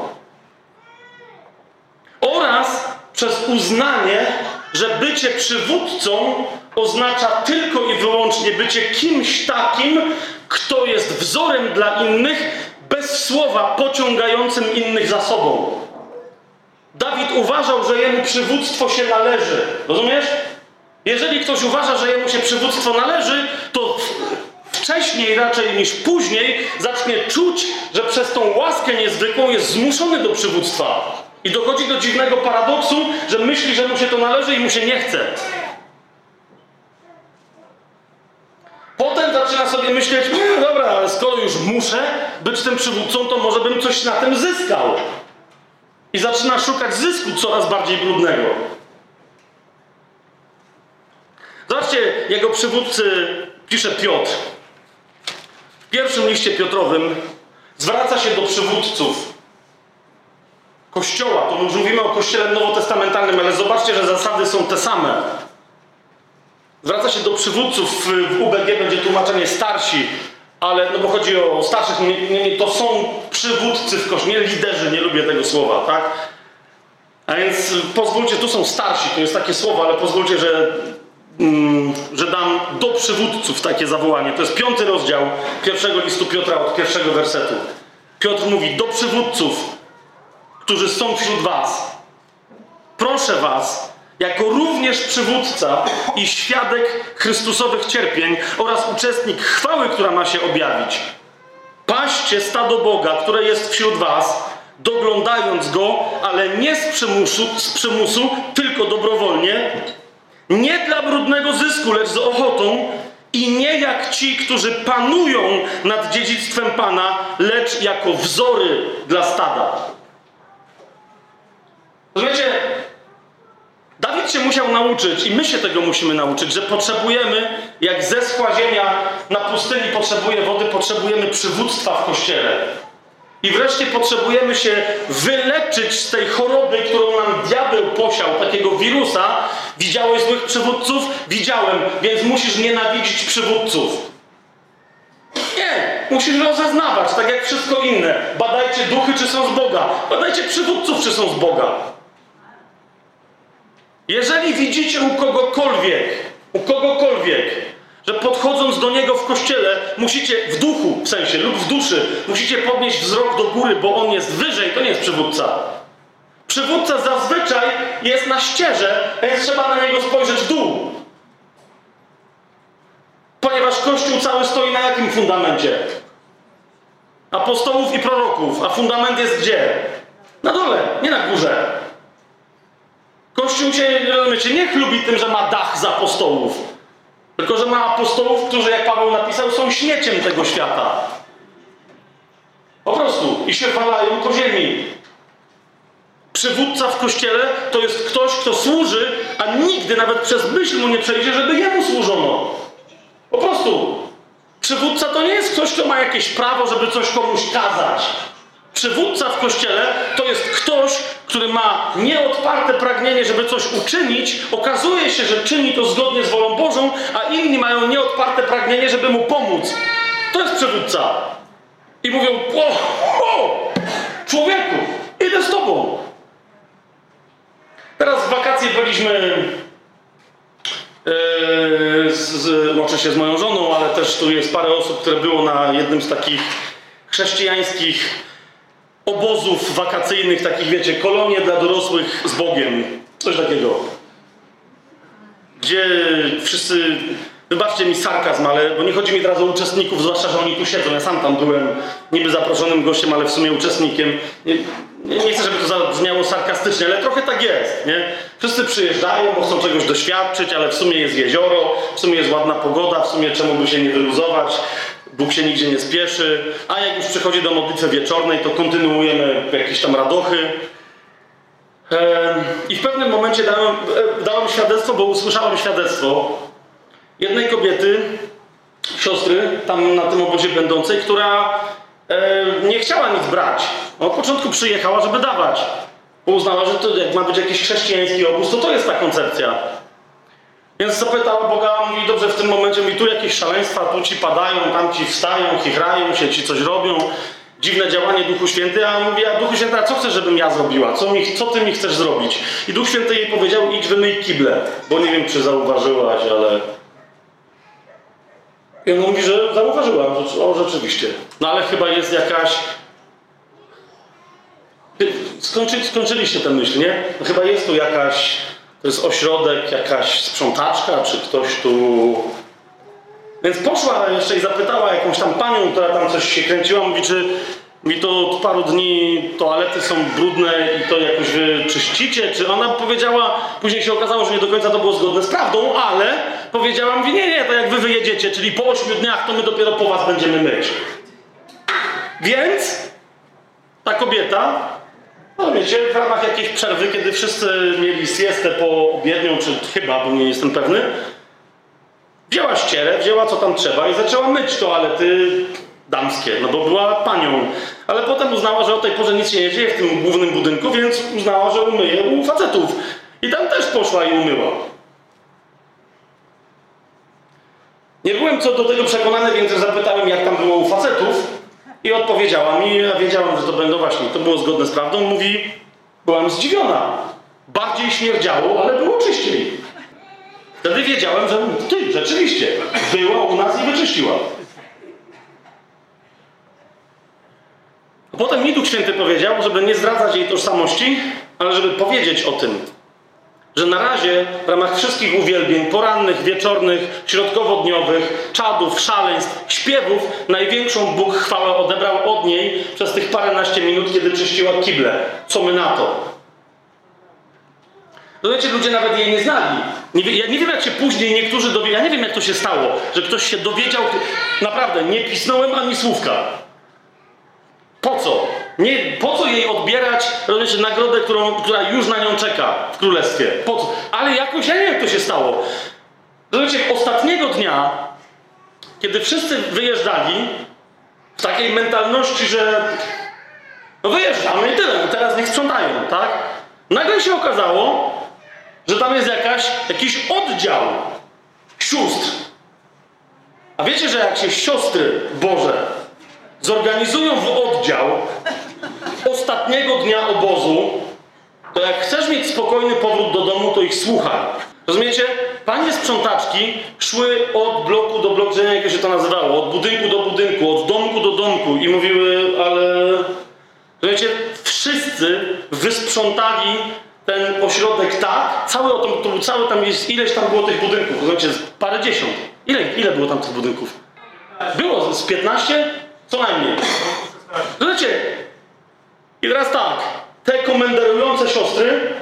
Oraz przez uznanie, że bycie przywódcą oznacza tylko i wyłącznie bycie kimś takim, kto jest wzorem dla innych, bez słowa pociągającym innych za sobą. Dawid uważał, że jemu przywództwo się należy. Rozumiesz? Jeżeli ktoś uważa, że jemu się przywództwo należy, to wcześniej raczej niż później zacznie czuć, że przez tą łaskę niezwykłą jest zmuszony do przywództwa. I dochodzi do dziwnego paradoksu, że myśli, że mu się to należy i mu się nie chce. Potem zaczyna sobie myśleć, no dobra, ale skoro już muszę być tym przywódcą, to może bym coś na tym zyskał. I zaczyna szukać zysku coraz bardziej brudnego. Zobaczcie, jego przywódcy pisze Piotr. W pierwszym liście Piotrowym zwraca się do przywódców Kościoła. Tu mówimy o Kościele nowotestamentalnym, ale zobaczcie, że zasady są te same. Zwraca się do przywódców, w UBG będzie tłumaczenie starsi, ale no bo chodzi o starszych, nie, nie, to są przywódcy w kościele, nie liderzy, nie lubię tego słowa, tak? A więc pozwólcie, tu są starsi, to jest takie słowo, ale pozwólcie, że, mm, że dam do przywódców takie zawołanie. To jest piąty rozdział pierwszego listu Piotra od pierwszego wersetu. Piotr mówi, do przywódców, którzy są wśród was. Proszę was, jako również przywódca i świadek Chrystusowych cierpień oraz uczestnik chwały, która ma się objawić. Paście stado Boga, które jest wśród was, doglądając go, ale nie z przymusu, z przymusu, tylko dobrowolnie, nie dla brudnego zysku, lecz z ochotą, i nie jak ci, którzy panują nad dziedzictwem Pana, lecz jako wzory dla stada. Rozumiecie? Dawid się musiał nauczyć, i my się tego musimy nauczyć, że potrzebujemy, jak ze ziemia na pustyni potrzebuje wody, potrzebujemy przywództwa w kościele. I wreszcie potrzebujemy się wyleczyć z tej choroby, którą nam diabeł posiał, takiego wirusa. Widziałeś złych przywódców? Widziałem, więc musisz nienawidzić przywódców. Nie, musisz rozeznawać, tak jak wszystko inne. Badajcie duchy, czy są z Boga. Badajcie przywódców, czy są z Boga. Jeżeli widzicie u kogokolwiek, u kogokolwiek, że podchodząc do niego w kościele, musicie w duchu, w sensie, lub w duszy, musicie podnieść wzrok do góry, bo on jest wyżej, to nie jest przywódca. Przywódca zazwyczaj jest na ścieże, więc trzeba na niego spojrzeć w dół. Ponieważ Kościół cały stoi na jakim fundamencie? Apostołów i proroków. A fundament jest gdzie? Na dole, nie na górze. Kościół się, rozumiecie, nie chlubi tym, że ma dach z apostołów. Tylko, że ma apostołów, którzy, jak Paweł napisał, są śmieciem tego świata. Po prostu. I się walają po ziemi. Przywódca w kościele to jest ktoś, kto służy, a nigdy nawet przez myśl mu nie przejdzie, żeby jemu służono. Po prostu. Przywódca to nie jest ktoś, kto ma jakieś prawo, żeby coś komuś kazać. Przywódca w kościele to jest ktoś, który ma nieodparte pragnienie, żeby coś uczynić. Okazuje się, że czyni to zgodnie z wolą Bożą, a inni mają nieodparte pragnienie, żeby mu pomóc. To jest przywódca. I mówią: O, o człowieku, idę z tobą. Teraz w wakacje byliśmy Yy, z, z, z moją żoną, ale też tu jest parę osób, które było na jednym z takich chrześcijańskich obozów wakacyjnych, takich wiecie, kolonie dla dorosłych z Bogiem. Coś takiego. Gdzie wszyscy, wybaczcie mi sarkazm, ale, bo nie chodzi mi teraz o uczestników, zwłaszcza, że oni tu siedzą. Ja sam tam byłem niby zaproszonym gościem, ale w sumie uczestnikiem. Nie, nie chcę, żeby to zabrzmiało sarkastycznie, ale trochę tak jest, nie? Wszyscy przyjeżdżają, bo chcą czegoś doświadczyć, ale w sumie jest jezioro, w sumie jest ładna pogoda, w sumie czemu by się nie wyluzować, Bóg się nigdzie nie spieszy, a jak już przychodzi do modlitwy wieczornej, to kontynuujemy jakieś tam radochy. I w pewnym momencie dałem, e, dałem świadectwo, bo usłyszałem świadectwo jednej kobiety, siostry, tam na tym obozie będącej, która nie chciała nic brać. Od początku przyjechała, żeby dawać. Uznała, że to jak ma być jakiś chrześcijański obóz, to to jest ta koncepcja. Więc zapytała Boga, mówi, dobrze, w tym momencie mi tu jakieś szaleństwa, tu ci padają, tam ci wstają, chichrają się, ci coś robią. Dziwne działanie Duchu Święty, a mówi, a Duchu Święty, a co chcesz, żebym ja zrobiła? Co, mi, co ty mi chcesz zrobić? I Duch Święty jej powiedział, idź wymyj kible. Bo nie wiem, czy zauważyłaś, ale... I on mówi, że zauważyłam, o, rzeczywiście. No ale chyba jest jakaś... Skończy, skończyliście tę myśl, nie? No, chyba jest tu jakaś to jest ośrodek, jakaś sprzątaczka, czy ktoś tu... Więc poszła jeszcze i zapytała jakąś tam panią, która tam coś się kręciła, mówi, czy mi to od paru dni toalety są brudne i to jakoś wy czyścicie, czy ona powiedziała, później się okazało, że nie do końca to było zgodne z prawdą, ale powiedziała, mówi, nie, nie, to jak wy wyjedziecie, czyli po ośmiu dniach, to my dopiero po was będziemy myć. Więc ta kobieta no wiecie, w ramach jakiejś przerwy, kiedy wszyscy mieli siestę po obiednią, czy chyba, bo nie jestem pewny, wzięła ścierę, wzięła co tam trzeba i zaczęła myć toalety damskie, no bo była panią. Ale potem uznała, że o tej porze nic się nie dzieje w tym głównym budynku, więc uznała, że umyje u facetów. I tam też poszła i umyła. Nie byłem co do tego przekonany, więc zapytałem, jak tam było u facetów. I odpowiedziała mi, ja wiedziałem, że to będą właśnie, to było zgodne z prawdą. Mówi, byłam zdziwiona. Bardziej śmierdziało, ale było czyściej. Wtedy wiedziałem, że ty, rzeczywiście, była u nas i wyczyściła. A potem mi Duch Święty powiedział, żeby nie zdradzać jej tożsamości, ale żeby powiedzieć o tym. Że na razie w ramach wszystkich uwielbień, porannych, wieczornych, środkowodniowych, czadów, szaleństw, śpiewów, największą Bóg chwałę odebrał od niej przez tych paręnaście minut, kiedy czyściła kible. Co my na to? Rozumiecie, ludzie nawet jej nie znali. Nie, ja nie wiem, jak się później niektórzy dowiedzieli. Ja nie wiem, jak to się stało, że ktoś się dowiedział. Naprawdę, nie pisnąłem ani słówka. Po co? Nie, po co jej odbierać, rozumiecie, nagrodę, którą, która już na nią czeka w królestwie? Po co? Ale jakoś, ja nie wiem, jak to się stało. Rozumiecie, ostatniego dnia, kiedy wszyscy wyjeżdżali w takiej mentalności, że no wyjeżdżamy i tyle, teraz niech sprzątają, tak? Nagle się okazało, że tam jest jakaś, jakiś oddział sióstr. A wiecie, że jak się siostry Boże zorganizują w oddział ostatniego dnia obozu, to jak chcesz mieć spokojny powrót do domu, to ich słuchaj. Rozumiecie? Panie sprzątaczki szły od bloku do bloku, jak się to nazywało, od budynku do budynku, od domku do domku i mówiły, ale... Rozumiecie? Wszyscy wysprzątali ten ośrodek tak, cały, o tym- to, cały tam jest, ileś tam było tych budynków, rozumiecie? Parę dziesiąt. Ile, ile było tam tych budynków? Było z 15? Co najmniej. Rozumiecie? I teraz tak, te komenderujące siostry,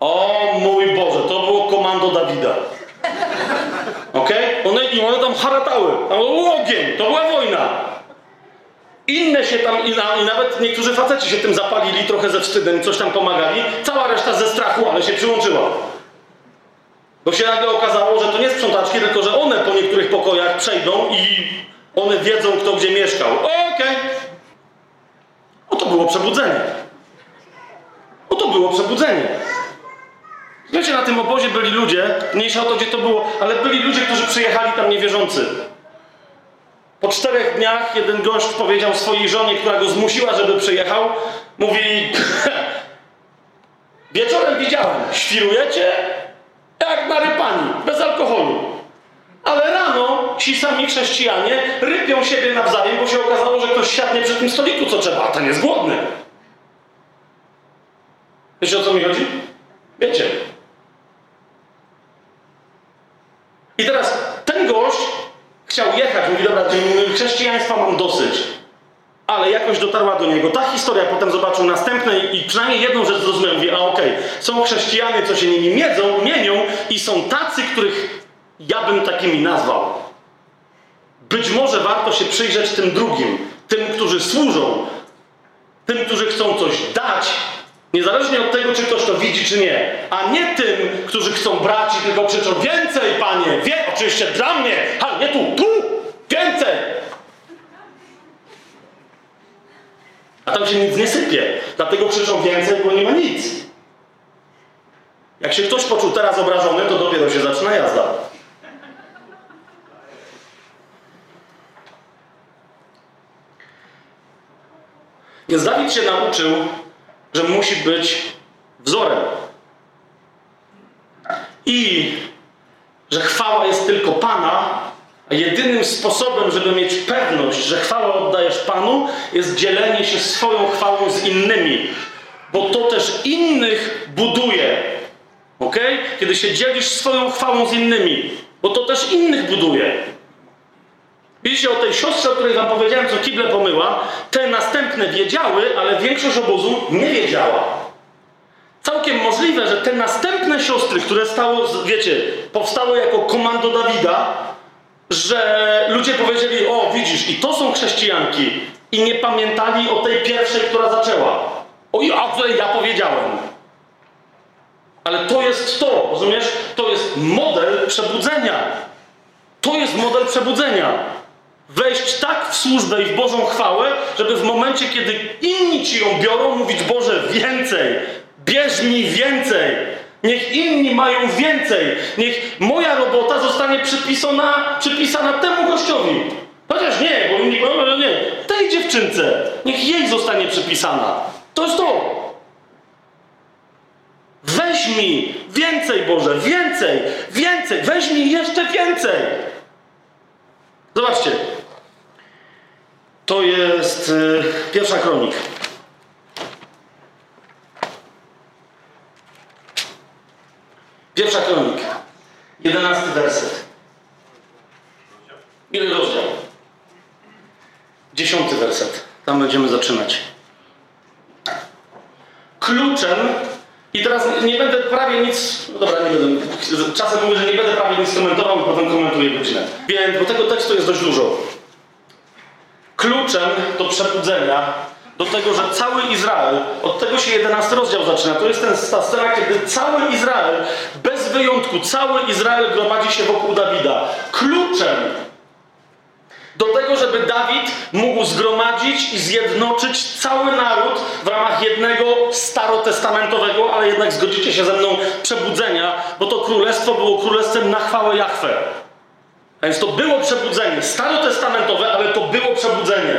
o mój Boże, to było komando Dawida. Okej? One, I one tam haratały. Tam był ogień, to była wojna. Inne się tam, i, na, i nawet niektórzy faceci się tym zapalili, trochę ze wstydem, coś tam pomagali. Cała reszta ze strachu, ale się przyłączyła. Bo się nagle okazało, że to nie sprzątaczki, tylko że one po niektórych pokojach przejdą i one wiedzą, kto gdzie mieszkał. Okej. Oto było przebudzenie. Oto było przebudzenie. Wiecie, na tym obozie byli ludzie, mniejsza o to, gdzie to było, ale byli ludzie, którzy przyjechali tam niewierzący. Po czterech dniach jeden gość powiedział swojej żonie, która go zmusiła, żeby przyjechał, mówi wieczorem widziałem, świrujecie jak narypani, bez alkoholu. Ale rano ci sami chrześcijanie rypią siebie nawzajem, bo się okazało, że ktoś siadnie przy tym stoliku, co trzeba, a ten jest głodny. Wiecie o co mi chodzi? Wiecie. I teraz ten gość chciał jechać, mówi, dobra, chrześcijaństwa mam dosyć. Ale jakoś dotarła do niego. Ta historia potem zobaczył następne i przynajmniej jedną rzecz zrozumiał. Mówi, a okej, są chrześcijanie, co się nimi miedzą, mienią i są tacy, których ja bym takimi nazwał. Być może warto się przyjrzeć tym drugim, tym, którzy służą, tym, którzy chcą coś dać, niezależnie od tego, czy ktoś to widzi, czy nie, a nie tym, którzy chcą brać i tylko krzyczą więcej, panie, wie, oczywiście dla mnie, ale nie tu, tu, więcej. A tam się nic nie sypie, dlatego krzyczą więcej, bo nie ma nic. Jak się ktoś poczuł teraz obrażony, to dopiero się zaczyna jazda. Więc Dawid się nauczył, że musi być wzorem. I że chwała jest tylko Pana, a jedynym sposobem, żeby mieć pewność, że chwałę oddajesz Panu, jest dzielenie się swoją chwałą z innymi. Bo to też innych buduje. Ok? Kiedy się dzielisz swoją chwałą z innymi, bo to też innych buduje. Widzicie, o tej siostrze, o której wam powiedziałem, co kible pomyła, te następne wiedziały, ale większość obozu nie wiedziała. Całkiem możliwe, że te następne siostry, które stało, wiecie, powstały jako komando Dawida, że ludzie powiedzieli, o widzisz, i to są chrześcijanki, i nie pamiętali o tej pierwszej, która zaczęła. O, o której ja powiedziałem. Ale to jest to, rozumiesz? To jest model przebudzenia. To jest model przebudzenia. Wejść tak w służbę i w Bożą chwałę, żeby w momencie, kiedy inni ci ją biorą, mówić Boże, więcej, bierz mi więcej. Niech inni mają więcej. Niech moja robota zostanie przypisana, przypisana temu gościowi. Chociaż nie, bo inni mówią, nie. Tej dziewczynce. Niech jej zostanie przypisana. To jest to. Weź mi więcej, Boże, więcej, więcej, weź mi jeszcze więcej. Zobaczcie. To jest y, pierwsza kronik. Pierwsza kronik. Jedenasty werset. Ile rozdział? Dziesiąty werset. Tam będziemy zaczynać. Kluczem i teraz nie będę prawie nic. No dobra, nie będę. Czasem mówię, że nie będę prawie nic komentował, i potem komentuję godzinę. Więc, bo tego tekstu jest dość dużo. Kluczem do przebudzenia, do tego, że cały Izrael, od tego się 11 rozdział zaczyna. To jest ten, ta scena, kiedy cały Izrael, bez wyjątku, cały Izrael gromadzi się wokół Dawida. Kluczem do tego, żeby Dawid mógł zgromadzić i zjednoczyć cały naród w ramach jednego starotestamentowego, ale jednak zgodzicie się ze mną, przebudzenia, bo to królestwo było królestwem na chwałę Jahwe. A więc to było przebudzenie, starotestamentowe, ale to było przebudzenie.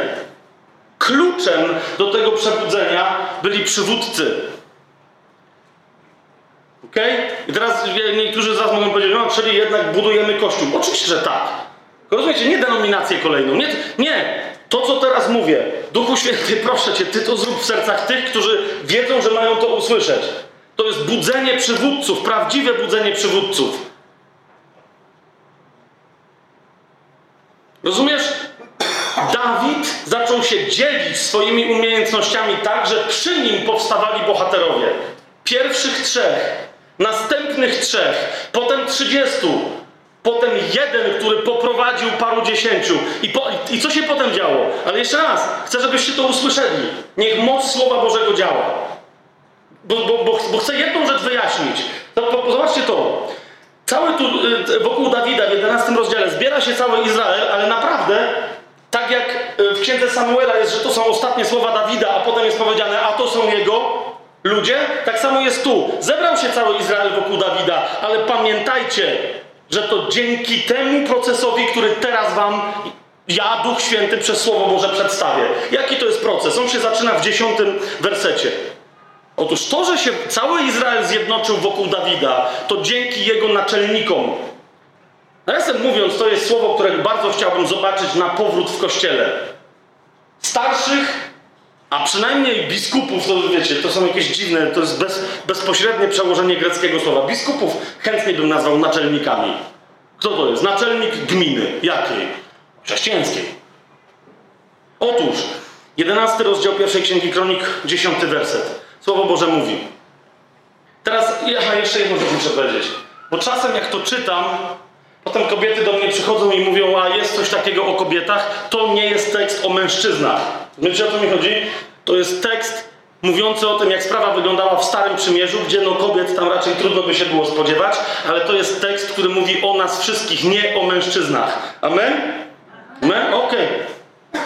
Kluczem do tego przebudzenia byli przywódcy. Ok? I teraz niektórzy z Was mogą powiedzieć, no, czyli jednak budujemy kościół. Oczywiście, że tak. Rozumiecie, nie denominację kolejną. Nie, nie. To, co teraz mówię, Duchu Święty, proszę Cię, Ty to zrób w sercach tych, którzy wiedzą, że mają to usłyszeć. To jest budzenie przywódców, prawdziwe budzenie przywódców. Rozumiesz? Dawid zaczął się dzielić swoimi umiejętnościami tak, że przy nim powstawali bohaterowie. Pierwszych trzech, następnych trzech, potem trzydziestu, potem jeden, który poprowadził paru dziesięciu. I, po, I co się potem działo? Ale jeszcze raz, chcę, żebyście to usłyszeli. Niech moc Słowa Bożego działa. Bo, bo, bo, bo chcę jedną rzecz wyjaśnić. Zobaczcie to. Cały tu y, wokół Dawida w 11 rozdziale zbiera się cały Izrael, ale naprawdę, tak jak y, w księdze Samuela jest, że to są ostatnie słowa Dawida, a potem jest powiedziane, a to są jego ludzie, tak samo jest tu. Zebrał się cały Izrael wokół Dawida, ale pamiętajcie, że to dzięki temu procesowi, który teraz wam ja, Duch Święty, przez Słowo Boże przedstawię. Jaki to jest proces? On się zaczyna w dziesiątym wersecie. Otóż to, że się cały Izrael zjednoczył wokół Dawida, to dzięki jego naczelnikom. Nawiasem mówiąc, to jest słowo, które bardzo chciałbym zobaczyć na powrót w kościele. Starszych, a przynajmniej biskupów, to wiecie, to są jakieś dziwne, to jest bez, bezpośrednie przełożenie greckiego słowa. Biskupów chętnie bym nazwał naczelnikami. Kto to jest? Naczelnik gminy. Jakiej? Chrześcijańskiej. Otóż, jedenasty rozdział pierwszej księgi kronik, dziesiąty werset. Słowo Boże mówi. Teraz, aha, jeszcze jedno rzecz muszę powiedzieć. Bo czasem jak to czytam, potem kobiety do mnie przychodzą i mówią, a jest coś takiego o kobietach, to nie jest tekst o mężczyznach. Wiecie o co mi chodzi? To jest tekst mówiący o tym, jak sprawa wyglądała w Starym Przymierzu, gdzie no kobiet tam raczej trudno by się było spodziewać, ale to jest tekst, który mówi o nas wszystkich, nie o mężczyznach. Amen? Amen? Okej. Okay.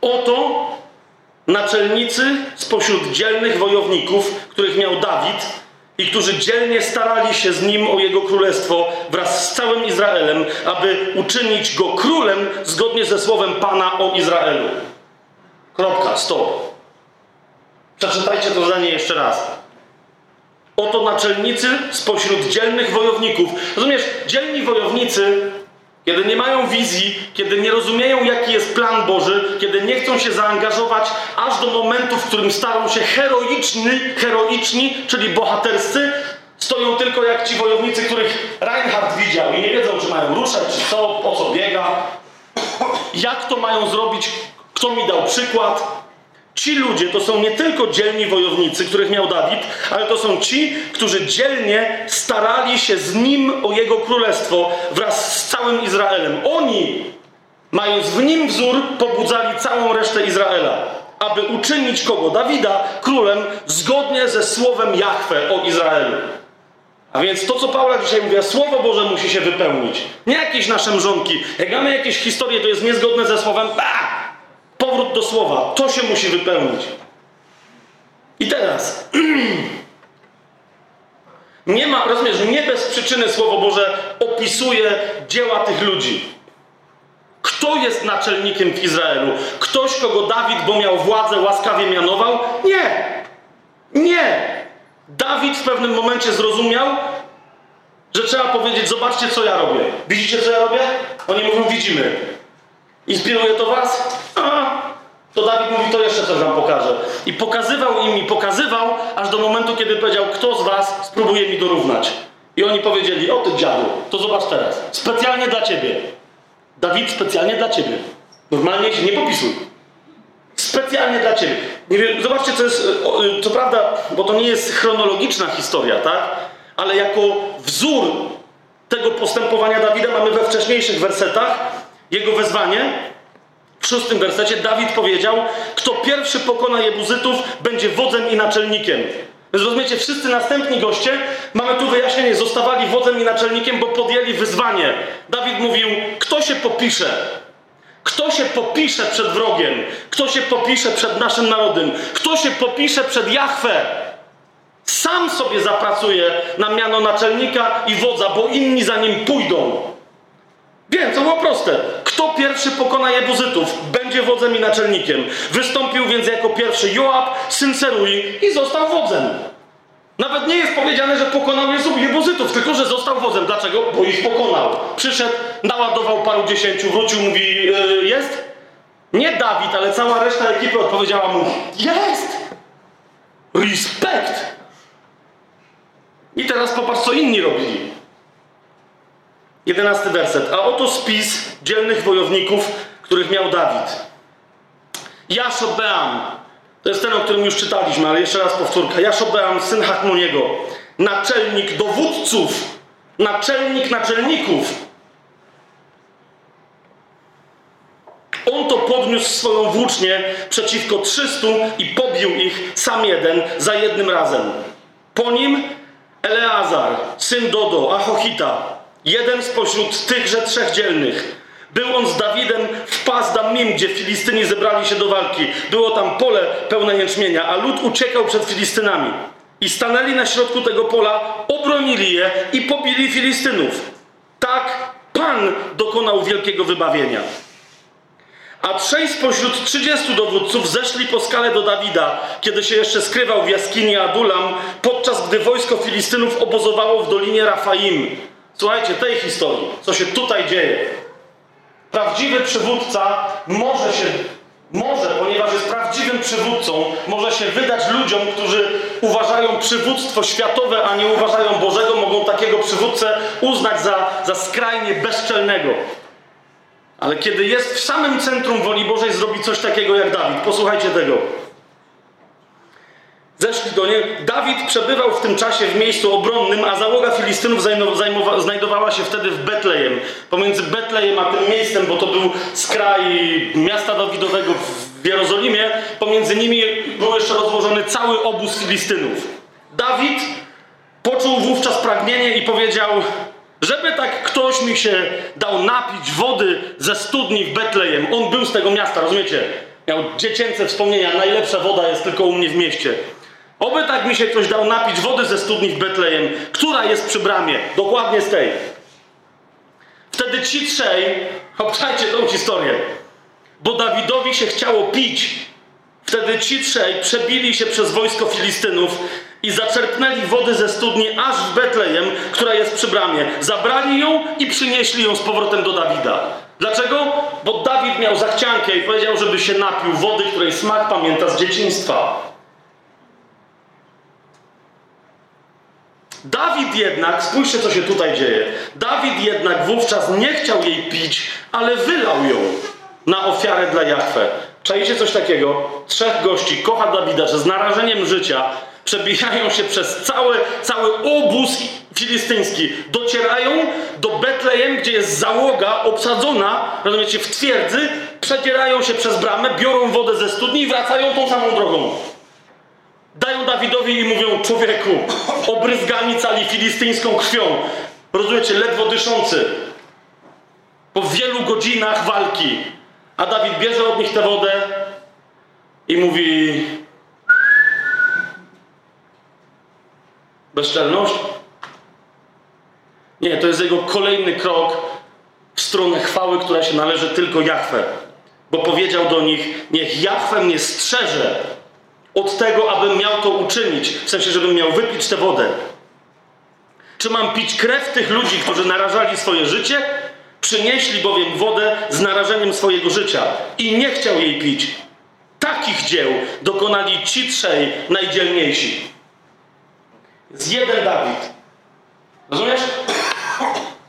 Oto naczelnicy spośród dzielnych wojowników, których miał Dawid i którzy dzielnie starali się z nim o jego królestwo wraz z całym Izraelem, aby uczynić go królem zgodnie ze słowem Pana o Izraelu. Kropka, stop. Przeczytajcie to zdanie jeszcze raz. Oto naczelnicy spośród dzielnych wojowników. Rozumiesz, dzielni wojownicy kiedy nie mają wizji, kiedy nie rozumieją, jaki jest plan Boży, kiedy nie chcą się zaangażować aż do momentu, w którym staną się heroiczni, heroiczni czyli bohaterscy, stoją tylko jak ci wojownicy, których Reinhardt widział i nie wiedzą, czy mają ruszać, czy co, po co biega, jak to mają zrobić, kto mi dał przykład. Ci ludzie to są nie tylko dzielni wojownicy, których miał Dawid, ale to są ci, którzy dzielnie starali się z nim o jego królestwo wraz z całym Izraelem. Oni, mając w nim wzór, pobudzali całą resztę Izraela, aby uczynić kogo? Dawida królem zgodnie ze słowem Jahwe o Izraelu. A więc to, co Paula dzisiaj mówi, Słowo Boże musi się wypełnić. Nie jakieś nasze mrzonki. Jak mamy jakieś historie, to jest niezgodne ze słowem, bah! Powrót do słowa. To się musi wypełnić. I teraz. Nie ma, rozumiesz, nie bez przyczyny Słowo Boże opisuje dzieła tych ludzi. Kto jest naczelnikiem w Izraelu? Ktoś, kogo Dawid, bo miał władzę, łaskawie mianował? Nie. Nie. Dawid w pewnym momencie zrozumiał, że trzeba powiedzieć: Zobaczcie, co ja robię. Widzicie, co ja robię? Oni mówią: Widzimy. Inspiruje to was? To Dawid mówi, to jeszcze coś wam pokażę. I pokazywał im i pokazywał, aż do momentu, kiedy powiedział, kto z was spróbuje mi dorównać. I oni powiedzieli, o ty dziadu, to zobacz teraz. Specjalnie dla ciebie. Dawid, specjalnie dla ciebie. Normalnie się nie popisuj. Specjalnie dla ciebie. Nie wiem, zobaczcie, co jest, e, co prawda, bo to nie jest chronologiczna historia, tak? Ale jako wzór tego postępowania Dawida mamy we wcześniejszych wersetach jego wezwanie. W szóstym wersecie Dawid powiedział: Kto pierwszy pokona Jebuzytów, będzie wodzem i naczelnikiem. Więc rozumiecie, wszyscy następni goście, mamy tu wyjaśnienie, zostawali wodzem i naczelnikiem, bo podjęli wyzwanie. Dawid mówił: Kto się popisze? Kto się popisze przed wrogiem? Kto się popisze przed naszym narodem? Kto się popisze przed Jahwe? Sam sobie zapracuje na miano naczelnika i wodza, bo inni za nim pójdą. Wiem, to było proste. Kto pierwszy pokona Jebuzytów, będzie wodzem i naczelnikiem. Wystąpił więc jako pierwszy Joab, syn Serui i został wodzem. Nawet nie jest powiedziane, że pokonał Jebuzytów, tylko że został wodzem. Dlaczego? Bo ich pokonał. Przyszedł, naładował paru dziesięciu, wrócił, mówi, yy, jest? Nie Dawid, ale cała reszta ekipy odpowiedziała mu, jest! Respekt! I teraz popatrz, co inni robili. Jedenasty werset. A oto spis dzielnych wojowników, których miał Dawid. Jaszobeam, to jest ten, o którym już czytaliśmy, ale jeszcze raz powtórka. Jaszobeam, syn Hakmoniego, naczelnik dowódców, naczelnik naczelników. On to podniósł swoją włócznię przeciwko trzystu i pobił ich sam jeden za jednym razem. Po nim Eleazar, syn Dodo, Ahochita, jeden spośród tychże trzech dzielnych. Był on z Dawidem w Pazdamim, gdzie Filistyni zebrali się do walki. Było tam pole pełne jęczmienia, a lud uciekał przed Filistynami. I stanęli na środku tego pola, obronili je i pobili Filistynów. Tak Pan dokonał wielkiego wybawienia. A trzej spośród trzydziestu dowódców zeszli po skale do Dawida, kiedy się jeszcze skrywał w jaskini Adulam, podczas gdy wojsko Filistynów obozowało w dolinie Rafaim. Słuchajcie, tej historii, co się tutaj dzieje. Prawdziwy przywódca może się, może, ponieważ jest prawdziwym przywódcą, może się wydać ludziom, którzy uważają przywództwo światowe, a nie uważają Bożego, mogą takiego przywódcę uznać za, za skrajnie bezczelnego. Ale kiedy jest w samym centrum woli Bożej, zrobi coś takiego jak Dawid. Posłuchajcie tego. Zeszli do niej. Dawid przebywał w tym czasie w miejscu obronnym, a załoga Filistynów znajdowała się wtedy w Betlejem. Pomiędzy Betlejem a tym miejscem, bo to był skraj miasta Dawidowego w Jerozolimie, pomiędzy nimi był jeszcze rozłożony cały obóz Filistynów. Dawid poczuł wówczas pragnienie i powiedział: żeby tak ktoś mi się dał napić wody ze studni w Betlejem. On był z tego miasta, rozumiecie? Miał dziecięce wspomnienia, najlepsza woda jest tylko u mnie w mieście. Oby tak mi się ktoś dał napić wody ze studni w Betlejem, która jest przy bramie, dokładnie z tej. Wtedy ci trzej, obczajcie tą historię, bo Dawidowi się chciało pić. Wtedy ci trzej przebili się przez wojsko Filistynów i zaczerpnęli wody ze studni aż w Betlejem, która jest przy bramie. Zabrali ją i przynieśli ją z powrotem do Dawida. Dlaczego? Bo Dawid miał zachciankę i powiedział, żeby się napił wody, której smak pamięta z dzieciństwa. Dawid jednak, spójrzcie co się tutaj dzieje. Dawid jednak wówczas nie chciał jej pić, ale wylał ją na ofiarę dla Jachwę. Czajcie coś takiego? Trzech gości kocha Dawida, że z narażeniem życia przebijają się przez cały, cały obóz filistyński. Docierają do Betlejem, gdzie jest załoga obsadzona, rozumiecie, w twierdzy, przedzierają się przez bramę, biorą wodę ze studni i wracają tą samą drogą. Dają Dawidowi i mówią, człowieku, obryzgani cali filistyńską krwią. Rozumiecie, ledwo dyszący. Po wielu godzinach walki. A Dawid bierze od nich tę wodę i mówi: Bezczelność? Nie, to jest jego kolejny krok w stronę chwały, która się należy tylko Jachwę. Bo powiedział do nich: Niech Jachwę mnie strzeże od tego, abym miał to uczynić, w sensie, żebym miał wypić tę wodę. Czy mam pić krew tych ludzi, którzy narażali swoje życie? Przynieśli bowiem wodę z narażeniem swojego życia i nie chciał jej pić. takich dzieł dokonali ci trzej najdzielniejsi. Jest jeden Dawid. Rozumiesz?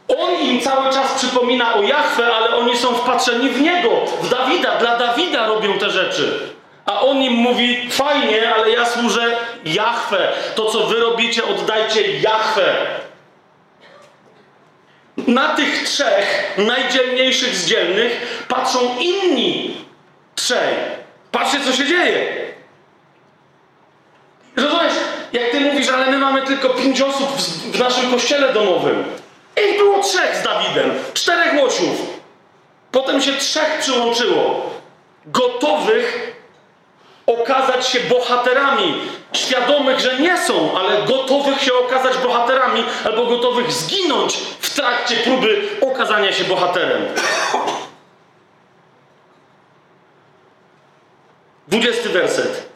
On im cały czas przypomina o Jachwę, ale oni są wpatrzeni w Niego, w Dawida. Dla Dawida robią te rzeczy. A on im mówi, fajnie, ale ja służę Jachwę. To, co wy robicie, oddajcie Jachwę. Na tych trzech najdzielniejszych z dzielnych patrzą inni trzej. Patrzcie, co się dzieje. Rozumiesz, jak ty mówisz, ale my mamy tylko pięć osób w, naszym kościele domowym. Ich było trzech z Dawidem, czterech łosiów. Potem się trzech przyłączyło. Gotowych okazać się bohaterami, świadomych, że nie są, ale gotowych się okazać bohaterami, albo gotowych zginąć w trakcie próby okazania się bohaterem. Dwudziesty werset.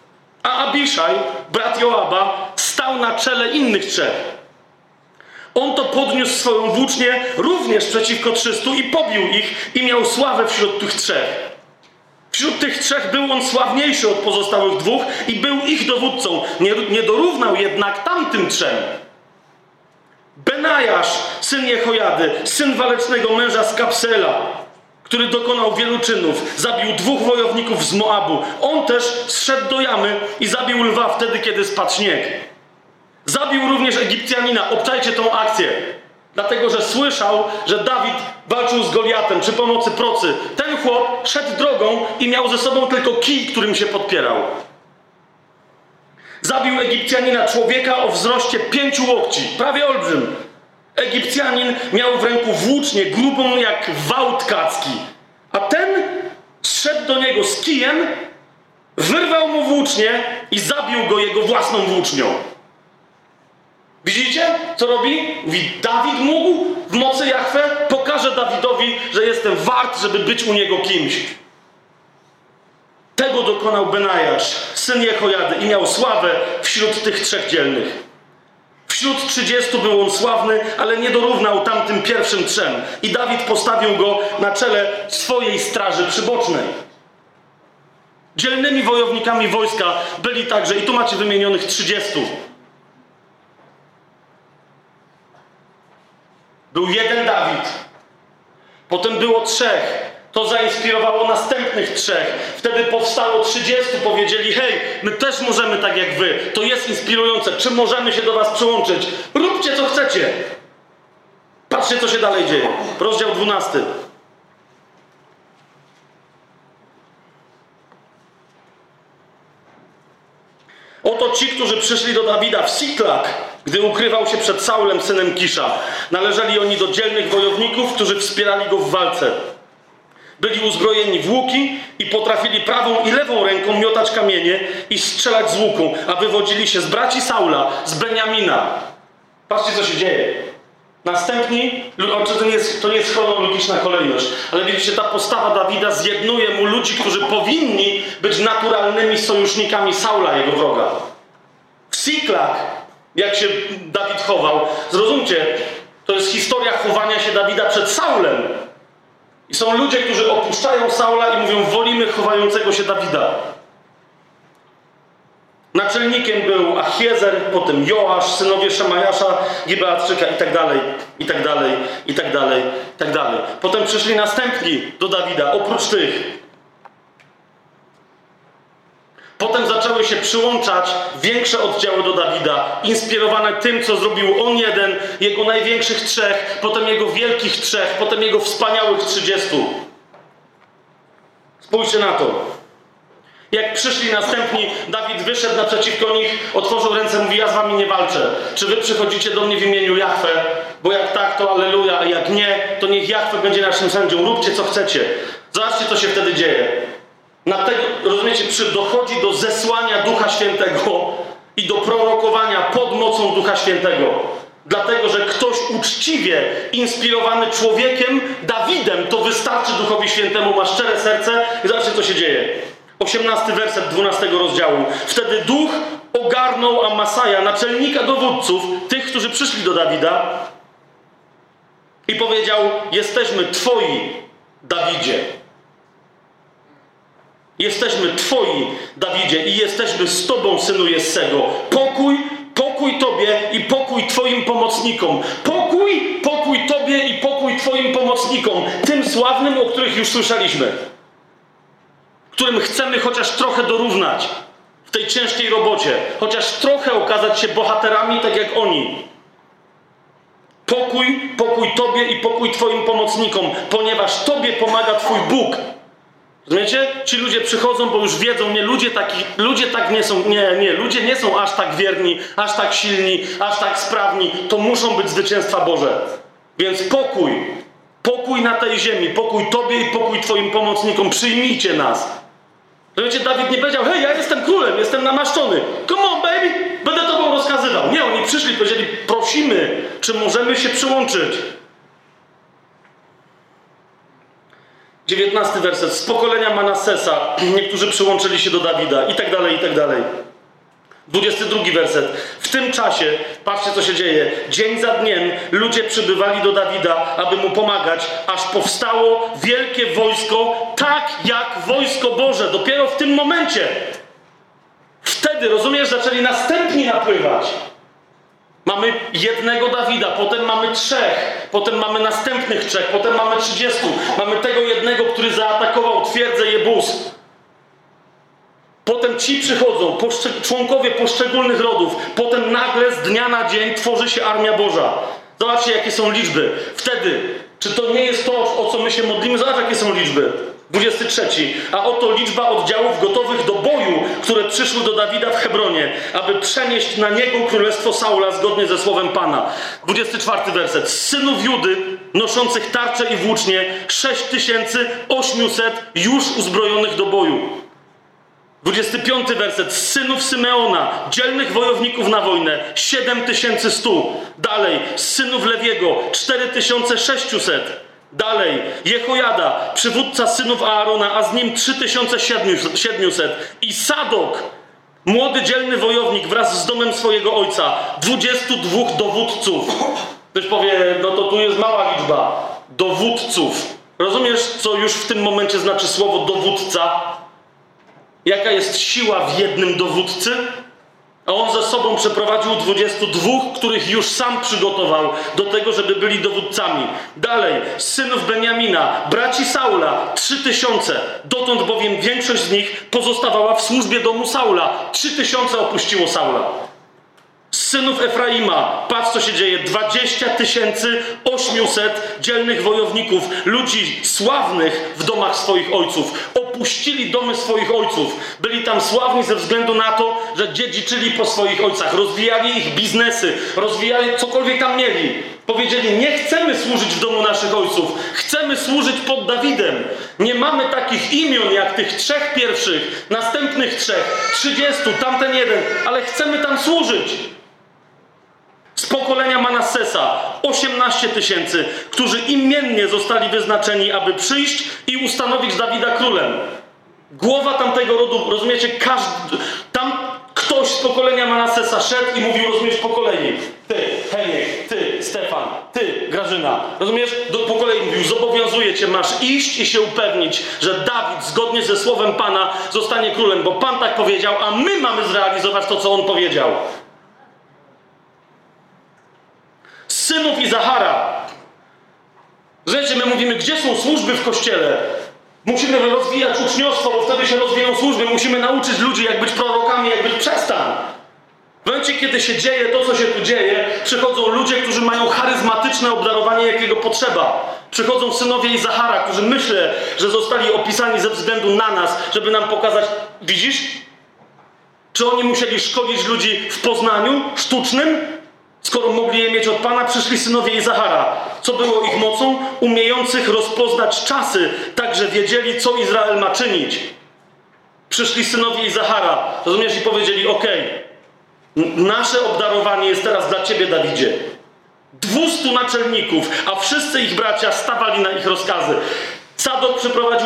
A Abiszaj, brat Joaba, stał na czele innych trzech. On to podniósł swoją włócznię również przeciwko trzystu i pobił ich i miał sławę wśród tych trzech. Wśród tych trzech był on sławniejszy od pozostałych dwóch i był ich dowódcą. Nie, nie dorównał jednak tamtym trzem. Benajasz, syn Jehojady, syn walecznego męża z Kapsela, który dokonał wielu czynów, zabił dwóch wojowników z Moabu. On też zszedł do jamy i zabił lwa wtedy, kiedy spadł śnieg. Zabił również Egipcjanina. Obczajcie tą akcję. Dlatego, że słyszał, że Dawid walczył z Goliatem przy pomocy procy. Ten chłop szedł drogą i miał ze sobą tylko kij, którym się podpierał. Zabił Egipcjanina, człowieka o wzroście pięciu łokci, prawie olbrzym. Egipcjanin miał w ręku włócznię grubą jak wał tkacki, a ten szedł do niego z kijem, wyrwał mu włócznię i zabił go jego własną włócznią. Widzicie, co robi? Mówi, Dawid mógł w mocy Jachwę, pokażę Dawidowi, że jestem wart, żeby być u niego kimś. Tego dokonał Benajasz, syn Jehojady i miał sławę wśród tych trzech dzielnych. Wśród trzydziestu był on sławny, ale nie dorównał tamtym pierwszym trzem. I Dawid postawił go na czele swojej straży przybocznej. Dzielnymi wojownikami wojska byli także, i tu macie wymienionych trzydziestu. Był jeden Dawid. Potem było trzech. To zainspirowało następnych trzech. Wtedy powstało trzydziestu. Powiedzieli: Hej, my też możemy tak jak wy. To jest inspirujące. Czy możemy się do was przyłączyć? Róbcie co chcecie. Patrzcie, co się dalej dzieje. Rozdział 12. Oto ci, którzy przyszli do Dawida w Siklak, gdy ukrywał się przed Saulem, synem Kisza. Należeli oni do dzielnych wojowników, którzy wspierali go w walce. Byli uzbrojeni w łuki i potrafili prawą i lewą ręką miotać kamienie i strzelać z łuku, a wywodzili się z braci Saula, z Beniamina. Patrzcie, co się dzieje. Następni, to nie, jest, to nie jest chronologiczna kolejność, ale widzicie, ta postawa Dawida zjednuje mu ludzi, którzy powinni być naturalnymi sojusznikami Saula, jego wroga. W Siklak, jak się Dawid chował, zrozumcie, to jest historia chowania się Dawida przed Saulem. I są ludzie, którzy opuszczają Saula i mówią, wolimy chowającego się Dawida. Naczelnikiem był Achiezer, potem Joasz, synowie Szemajasza, Gibeatczyka i tak dalej, i tak dalej, i tak dalej, i tak dalej. Potem przyszli następni do Dawida, oprócz tych. Potem zaczęły się przyłączać większe oddziały do Dawida, inspirowane tym, co zrobił on jeden, jego największych trzech, potem jego wielkich trzech, potem jego wspaniałych trzydziestu. Spójrzcie na to. Jak przyszli następni, Dawid wyszedł naprzeciwko nich, otworzył ręce, mówi: Ja z wami nie walczę. Czy wy przychodzicie do mnie w imieniu Jachwę? Bo jak tak, to aleluja, a jak nie, to niech Jachwę będzie naszym sędzią. Róbcie co chcecie. Zobaczcie, co się wtedy dzieje. Na tego, rozumiecie, przy, dochodzi do zesłania Ducha Świętego i do prorokowania pod mocą Ducha Świętego. Dlatego, że ktoś uczciwie inspirowany człowiekiem, Dawidem, to wystarczy Duchowi Świętemu, ma szczere serce i zobaczcie, co się dzieje. 18 werset 12 rozdziału. Wtedy duch ogarnął Amasaja, naczelnika dowódców, tych, którzy przyszli do Dawida i powiedział: Jesteśmy Twoi, Dawidzie. Jesteśmy Twoi, Dawidzie, i jesteśmy z Tobą, synu Jessego. Pokój, pokój Tobie i pokój Twoim pomocnikom. Pokój, pokój Tobie i pokój Twoim pomocnikom. Tym sławnym, o których już słyszeliśmy. Którym chcemy chociaż trochę dorównać w tej ciężkiej robocie. Chociaż trochę okazać się bohaterami, tak jak oni. Pokój, pokój Tobie i pokój Twoim pomocnikom, ponieważ Tobie pomaga Twój Bóg. Rozumiecie? Ci ludzie przychodzą, bo już wiedzą, nie, ludzie, taki, ludzie tak nie są, nie, nie, ludzie nie są aż tak wierni, aż tak silni, aż tak sprawni. To muszą być zwycięstwa Boże. Więc pokój, pokój na tej ziemi, pokój Tobie i pokój Twoim pomocnikom, przyjmijcie nas. Rozumiecie, Dawid nie powiedział, hej, ja jestem królem, jestem namaszczony. Come on, baby, będę Tobą rozkazywał. Nie, oni przyszli, powiedzieli, prosimy, czy możemy się przyłączyć. 19 werset. Z pokolenia Manassesa niektórzy przyłączyli się do Dawida i tak dalej, i tak dalej. 22 werset. W tym czasie, patrzcie co się dzieje, dzień za dniem ludzie przybywali do Dawida, aby mu pomagać, aż powstało wielkie wojsko, tak jak wojsko Boże. Dopiero w tym momencie. Wtedy, rozumiesz, zaczęli następni napływać. Mamy jednego Dawida, potem mamy trzech, potem mamy następnych trzech, potem mamy trzydziestu. Mamy tego jednego, który zaatakował twierdzę Jebus. Potem ci przychodzą, członkowie poszczególnych rodów. Potem nagle z dnia na dzień tworzy się Armia Boża. Zobaczcie, jakie są liczby. Wtedy, czy to nie jest to, o co my się modlimy? Zobacz, jakie są liczby. 23. A oto liczba oddziałów gotowych do boju, które przyszły do Dawida w Hebronie, aby przenieść na niego królestwo Saula zgodnie ze słowem Pana. 24 werset. Z synów Judy, noszących tarcze i włócznie, 6800 już uzbrojonych do boju. 25 werset. Z synów Symeona, dzielnych wojowników na wojnę, 7100. Dalej, z synów Lewiego, 4600. Dalej, Jehojada, przywódca synów Aarona, a z nim 3700. I Sadok, młody, dzielny wojownik wraz z domem swojego ojca, 22 dowódców. Ktoś powie, no to tu jest mała liczba. Dowódców. Rozumiesz, co już w tym momencie znaczy słowo dowódca? Jaka jest siła w jednym dowódcy? A on ze sobą przeprowadził 22, których już sam przygotował do tego, żeby byli dowódcami. Dalej, synów Beniamina, braci Saula, 3000. Dotąd bowiem większość z nich pozostawała w służbie domu Saula. 3000 opuściło Saula. Synów Efraima, patrz co się dzieje, 20 800 dzielnych wojowników, ludzi sławnych w domach swoich ojców. Opuścili domy swoich ojców. Byli tam sławni ze względu na to, że dziedziczyli po swoich ojcach, rozwijali ich biznesy, rozwijali cokolwiek tam mieli. Powiedzieli, nie chcemy służyć w domu naszych ojców, chcemy służyć pod Dawidem. Nie mamy takich imion jak tych trzech pierwszych, następnych trzech, trzydziestu, tamten jeden, ale chcemy tam służyć. Z pokolenia Manassesa 18 tysięcy, którzy imiennie zostali wyznaczeni, aby przyjść i ustanowić Dawida królem. Głowa tamtego rodu, rozumiecie, każdy, tam ktoś z pokolenia Manassesa szedł i mówił, rozumiesz, po kolei. Ty, Heniek, ty, Stefan, ty, Grażyna. Rozumiesz? Do, po kolei mówił, zobowiązuję cię, masz iść i się upewnić, że Dawid, zgodnie ze słowem Pana, zostanie królem, bo Pan tak powiedział, a my mamy zrealizować to, co On powiedział. Synów Izahara. Wiecie, my mówimy, gdzie są służby w kościele? Musimy rozwijać uczniostwo, bo wtedy się rozwijają służby. Musimy nauczyć ludzi, jak być prorokami, jak być przestań. W momencie, kiedy się dzieje to, co się tu dzieje, przychodzą ludzie, którzy mają charyzmatyczne obdarowanie, jakiego potrzeba. Przychodzą synowie Izahara, którzy myślę, że zostali opisani ze względu na nas, żeby nam pokazać, widzisz? Czy oni musieli szkolić ludzi w poznaniu sztucznym? Skoro mogli je mieć od Pana, przyszli synowie Izahara. Co było ich mocą? Umiejących rozpoznać czasy, tak że wiedzieli, co Izrael ma czynić. Przyszli synowie Izahara, rozumiesz, i powiedzieli: OK, nasze obdarowanie jest teraz dla Ciebie, Dawidzie. Dwustu naczelników, a wszyscy ich bracia stawali na ich rozkazy. Sadok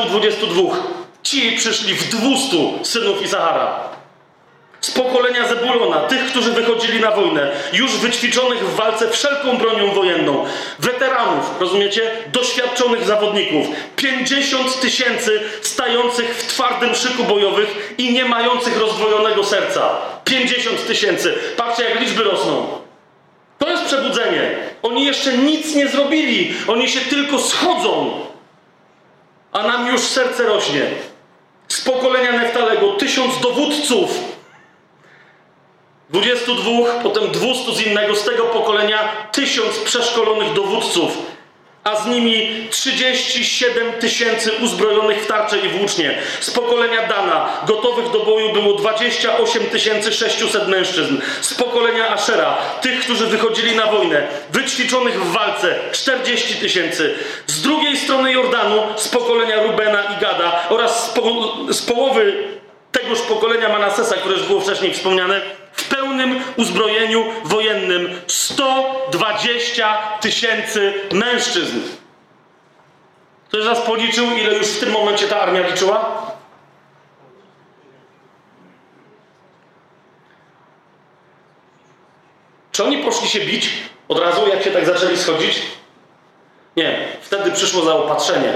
dwudziestu dwóch. Ci przyszli w dwustu synów Izahara. Z pokolenia Zebulona, tych, którzy wychodzili na wojnę, już wyćwiczonych w walce wszelką bronią wojenną, weteranów, rozumiecie, doświadczonych zawodników, 50 tysięcy stających w twardym szyku bojowych i nie mających rozdwojonego serca. 50 tysięcy. Patrzcie, jak liczby rosną. To jest przebudzenie. Oni jeszcze nic nie zrobili. Oni się tylko schodzą. A nam już serce rośnie. Z pokolenia Neftalego tysiąc dowódców 22, potem 200 z innego, z tego pokolenia 1000 przeszkolonych dowódców, a z nimi 37 tysięcy uzbrojonych w tarcze i włócznie. Z pokolenia Dana gotowych do boju było 28 600 mężczyzn. Z pokolenia Ashera, tych, którzy wychodzili na wojnę, wyćwiczonych w walce 40 tysięcy. Z drugiej strony Jordanu, z pokolenia Rubena i Gada oraz z, po z połowy tegoż pokolenia Manasesa, które już było wcześniej wspomniane, w pełnym uzbrojeniu wojennym 120 tysięcy mężczyzn. Ktoś raz policzył, ile już w tym momencie ta armia liczyła? Czy oni poszli się bić od razu, jak się tak zaczęli schodzić? Nie. Wtedy przyszło zaopatrzenie,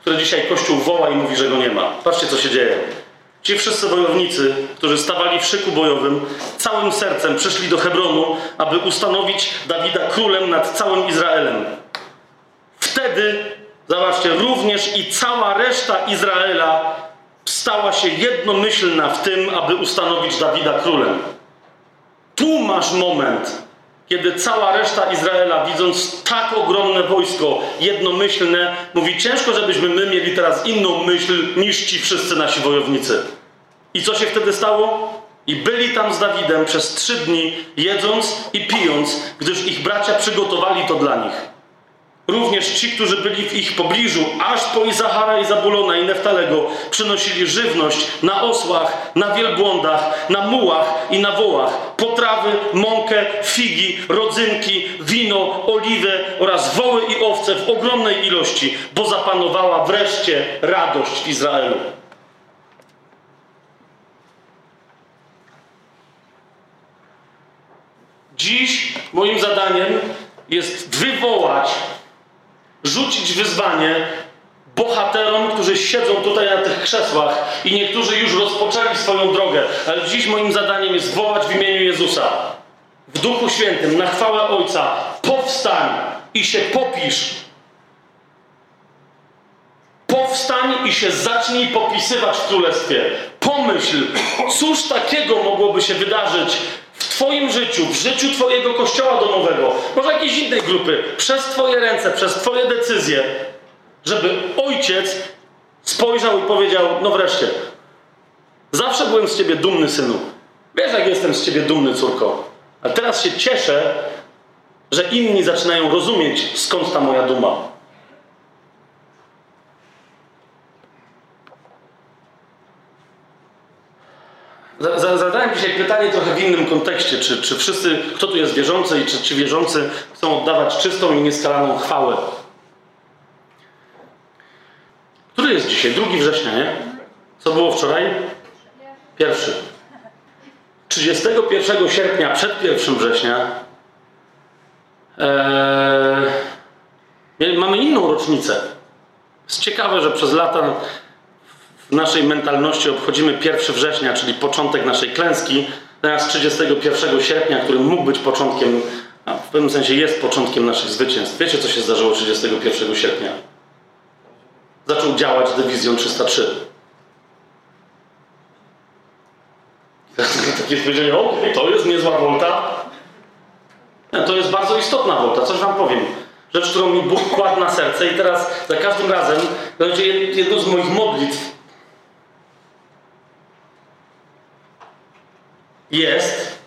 które dzisiaj Kościół woła i mówi, że go nie ma. Patrzcie, co się dzieje. Ci wszyscy wojownicy, którzy stawali w szyku bojowym, całym sercem przyszli do Hebronu, aby ustanowić Dawida królem nad całym Izraelem. Wtedy, zobaczcie, również i cała reszta Izraela stała się jednomyślna w tym, aby ustanowić Dawida królem. Tu masz moment, kiedy cała reszta Izraela, widząc tak ogromne wojsko, jednomyślne, mówi: Ciężko, żebyśmy my mieli teraz inną myśl niż ci wszyscy nasi wojownicy. I co się wtedy stało? I byli tam z Dawidem przez trzy dni, jedząc i pijąc, gdyż ich bracia przygotowali to dla nich. Również ci, którzy byli w ich pobliżu, aż po Izachara i Zabulona i Neftalego, przynosili żywność na osłach, na wielbłądach, na mułach i na wołach, potrawy, mąkę, figi, rodzynki, wino, oliwę oraz woły i owce w ogromnej ilości, bo zapanowała wreszcie radość w Izraelu. Dziś moim zadaniem jest wywołać, rzucić wyzwanie bohaterom, którzy siedzą tutaj na tych krzesłach i niektórzy już rozpoczęli swoją drogę, ale dziś moim zadaniem jest wołać w imieniu Jezusa. W Duchu Świętym, na chwałę Ojca, powstań i się popisz. Powstań i się zacznij popisywać w Królestwie. Pomyśl, cóż takiego mogłoby się wydarzyć, Twoim życiu, w życiu Twojego kościoła domowego, może jakiejś innej grupy, przez Twoje ręce, przez Twoje decyzje, żeby ojciec spojrzał i powiedział: No wreszcie, zawsze byłem z Ciebie dumny, synu. Wiesz, jak jestem z Ciebie dumny, córko. Ale teraz się cieszę, że inni zaczynają rozumieć, skąd ta moja duma. Zadałem dzisiaj pytanie trochę w innym kontekście, czy, czy wszyscy, kto tu jest wierzący i czy ci wierzący chcą oddawać czystą i nieskalaną chwałę. Który jest dzisiaj? 2 września, nie? Co było wczoraj? Pierwszy. 31 sierpnia, przed 1 września, ee, mamy inną rocznicę. Jest ciekawe, że przez lata w naszej mentalności obchodzimy 1 września, czyli początek naszej klęski, zamiast 31 sierpnia, który mógł być początkiem, a w pewnym sensie jest początkiem naszych zwycięstw. Wiecie, co się zdarzyło 31 sierpnia? Zaczął działać dywizjon 303. Takie stwierdzenie, o, to jest niezła wolta. To jest bardzo istotna wolta, coś wam powiem. Rzecz, którą mi Bóg kładł na serce i teraz za każdym razem jedną z moich modlitw jest,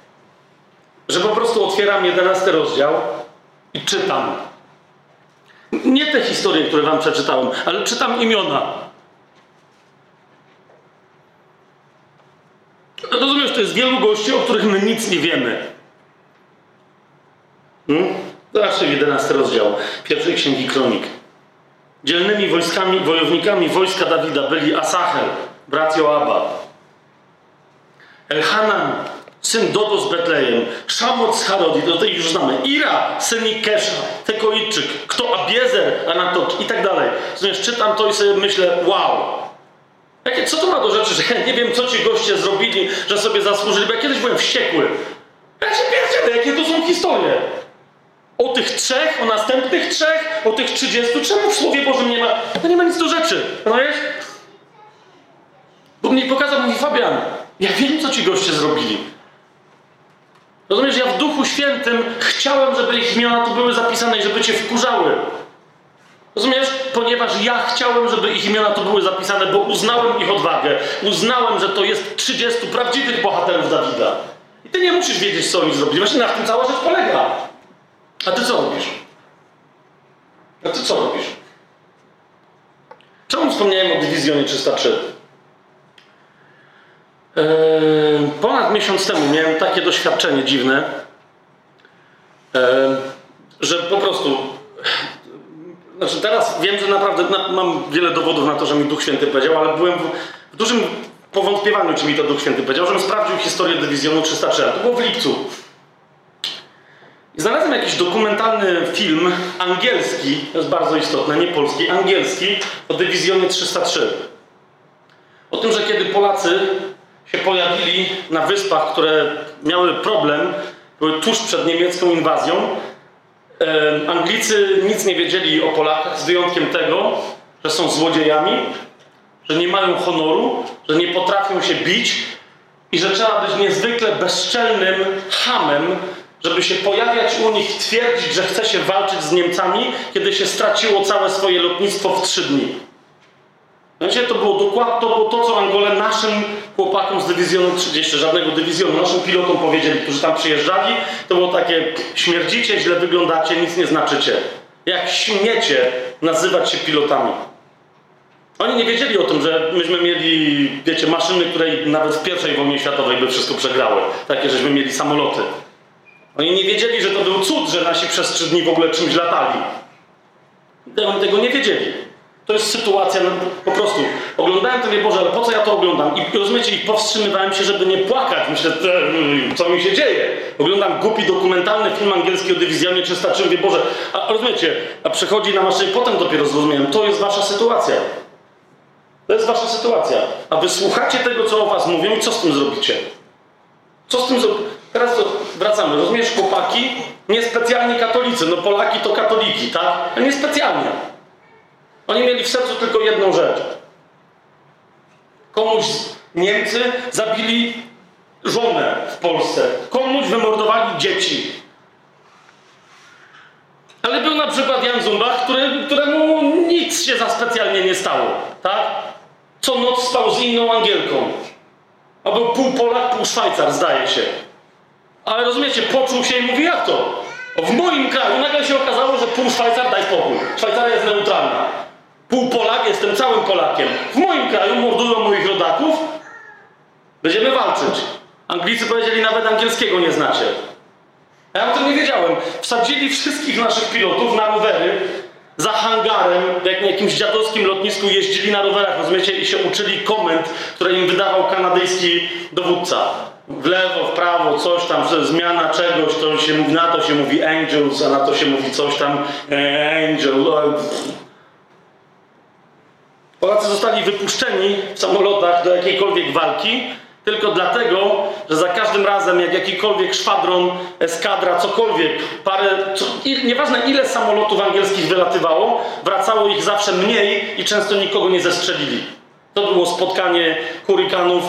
że po prostu otwieram 11 rozdział i czytam. Nie te historie, które wam przeczytałem, ale czytam imiona. Rozumiesz, to jest wielu gości, o których my nic nie wiemy. Hmm? Zobaczcie 11 rozdział pierwszej księgi kronik. Dzielnymi wojskami, wojownikami wojska Dawida byli Asachel, brat Joaba, Elhanan, syn Dodo z Betlejem, Szamot z Harodi, do tej już znamy, Ira, syn Ikesza, Tekoidczyk, kto Abiezer, Anatot i tak dalej. Zresztą czytam to i sobie myślę, wow, Jakie, co to ma do rzeczy, że ja nie wiem, co ci goście zrobili, że sobie zasłużyli, bo ja kiedyś byłem wściekły. Ja się pierdzielę, jakie to są historie. O tych trzech, o następnych trzech, o tych trzydziestu, czemu w Słowie Bożym nie ma, no nie ma nic do rzeczy, rozumiesz? Bóg mi pokazał, mówi Fabian, ja wiem, co ci goście zrobili. Rozumiesz, ja w Duchu Świętym chciałem, żeby ich imiona tu były zapisane i żeby cię wkurzały. Rozumiesz? Ponieważ ja chciałem, żeby ich imiona tu były zapisane, bo uznałem ich odwagę. Uznałem, że to jest 30 prawdziwych bohaterów Dawida. I ty nie musisz wiedzieć, co oni zrobili. Właśnie na tym cała rzecz polega. A ty co robisz? A ty co robisz? Czemu wspomniałem o dywizjonie 303? Eee, ponad miesiąc temu miałem takie doświadczenie dziwne, eee, że po prostu znaczy teraz wiem, że naprawdę na, mam wiele dowodów na to, że mi Duch Święty powiedział, ale byłem w, w dużym powątpiewaniu, czy mi to Duch Święty powiedział, żebym sprawdził historię dywizjonu 303. To było w lipcu. I znalazłem jakiś dokumentalny film angielski, to jest bardzo istotne, nie polski, angielski, o dywizjonie 303. O tym, że kiedy Polacy się pojawili na wyspach, które miały problem, były tuż przed niemiecką inwazją, Anglicy nic nie wiedzieli o Polakach, z wyjątkiem tego, że są złodziejami, że nie mają honoru, że nie potrafią się bić i że trzeba być niezwykle bezczelnym hamem, żeby się pojawiać u nich, twierdzić, że chce się walczyć z Niemcami, kiedy się straciło całe swoje lotnictwo w trzy dni. Wiecie, to było dokładnie to, było to, co Angole naszym chłopakom z dywizjonu 30, żadnego dywizjonu, naszym pilotom powiedzieli, którzy tam przyjeżdżali, to było takie, śmierdzicie, źle wyglądacie, nic nie znaczycie. Jak śmiecie nazywać się pilotami. Oni nie wiedzieli o tym, że myśmy mieli, wiecie, maszyny, które nawet w pierwszej wojnie światowej by wszystko przegrały. Takie, żeśmy mieli samoloty. Oni nie wiedzieli, że to był cud, że nasi przez trzy dni w ogóle czymś latali. Oni tego nie wiedzieli. To jest sytuacja, no, po prostu oglądałem to, nie Boże, ale po co ja to oglądam? I rozumiecie, i powstrzymywałem się, żeby nie płakać. Myślę, co mi się dzieje? Oglądam głupi dokumentalny film angielski o dywizjonie 303, mówię, Boże, a rozumiecie, a przechodzi na maszynie, potem dopiero zrozumiałem, to jest wasza sytuacja. To jest wasza sytuacja. A wy słuchacie tego, co o was mówią i co z tym zrobicie? Co z tym zrobicie? Teraz wracamy. Rozumiesz, chłopaki? Niespecjalnie katolicy. No Polaki to katoliki, tak? Ale niespecjalnie. Oni mieli w sercu tylko jedną rzecz. Komuś Niemcy zabili żonę w Polsce. Komuś wymordowali dzieci. Ale był na przykład Jan Zumbach, który, któremu nic się za specjalnie nie stało. Tak? Co noc spał z inną Angielką. A był pół Polak, pół Szwajcar, zdaje się. Ale rozumiecie, poczuł się i mówi, jak to? W moim kraju nagle się okazało, że pół Szwajcar, daj spokój. Szwajcaria jest neutralna. Pół Polak, jestem całym Polakiem. W moim kraju mordują moich rodaków. Będziemy walczyć. Anglicy powiedzieli, nawet angielskiego nie znacie. Ja o tym nie wiedziałem. Wsadzili wszystkich naszych pilotów na rowery za hangarem, jak na jakimś dziadowskim lotnisku jeździli na rowerach, rozumiecie, i się uczyli komend, które im wydawał kanadyjski dowódca. W lewo, w prawo, coś tam, zmiana czegoś, to się mówi, na to się mówi angels, a na to się mówi coś tam e, angel. Polacy zostali wypuszczeni w samolotach do jakiejkolwiek walki, tylko dlatego, że za każdym razem, jak jakikolwiek szwadron, eskadra, cokolwiek, parę, co, i, nieważne ile samolotów angielskich wylatywało, wracało ich zawsze mniej i często nikogo nie zestrzelili. To było spotkanie hurikanów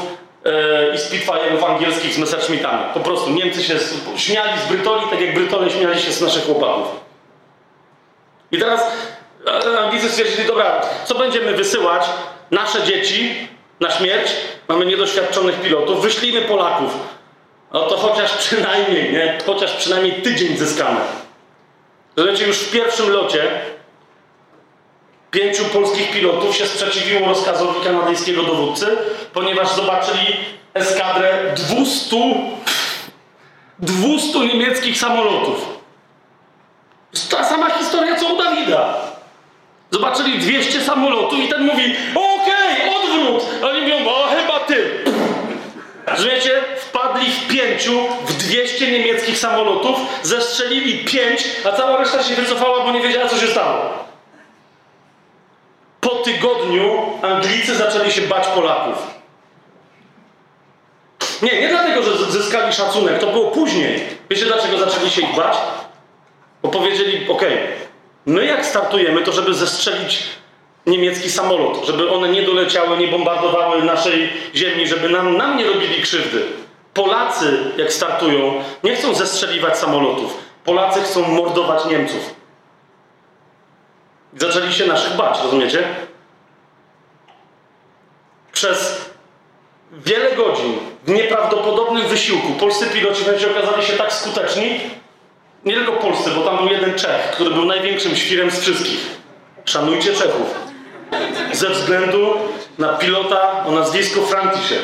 e, i Spitfire'ów angielskich z Messerschmittami. Po prostu Niemcy się śmiali z Brytoli, tak jak Brytole śmiali się z naszych chłopaków. I teraz Anglicy stwierdzili, dobra, co będziemy wysyłać? Nasze dzieci na śmierć, mamy niedoświadczonych pilotów, wyślijmy Polaków. No to chociaż przynajmniej, nie? Chociaż przynajmniej tydzień zyskamy. Zobaczcie, już w pierwszym locie pięciu polskich pilotów się sprzeciwiło rozkazowi kanadyjskiego dowódcy, ponieważ zobaczyli eskadrę 200 200 niemieckich samolotów. Ta sama historia co u Dawida. Zobaczyli 200 samolotów i ten mówi okej, okay, odwrót. A oni mówią, o chyba ty. Rozumiecie? Wpadli w pięciu w 200 niemieckich samolotów, zestrzelili pięć, a cała reszta się wycofała, bo nie wiedziała, co się stało. Po tygodniu Anglicy zaczęli się bać Polaków. Nie, nie dlatego, że zyskali szacunek, to było później. Wiecie, dlaczego zaczęli się ich bać? Bo powiedzieli, ok, my jak startujemy, to żeby zestrzelić niemiecki samolot, żeby one nie doleciały, nie bombardowały naszej ziemi, żeby nam, nam nie robili krzywdy. Polacy, jak startują, nie chcą zestrzeliwać samolotów. Polacy chcą mordować Niemców. Zaczęli się naszych bać, rozumiecie? Przez wiele godzin w nieprawdopodobnym wysiłku polscy piloci wreszcie okazali się tak skuteczni, nie tylko polscy, bo tam był jeden Czech, który był największym świrem z wszystkich. Szanujcie Czechów ze względu na pilota o nazwisku Franciszek.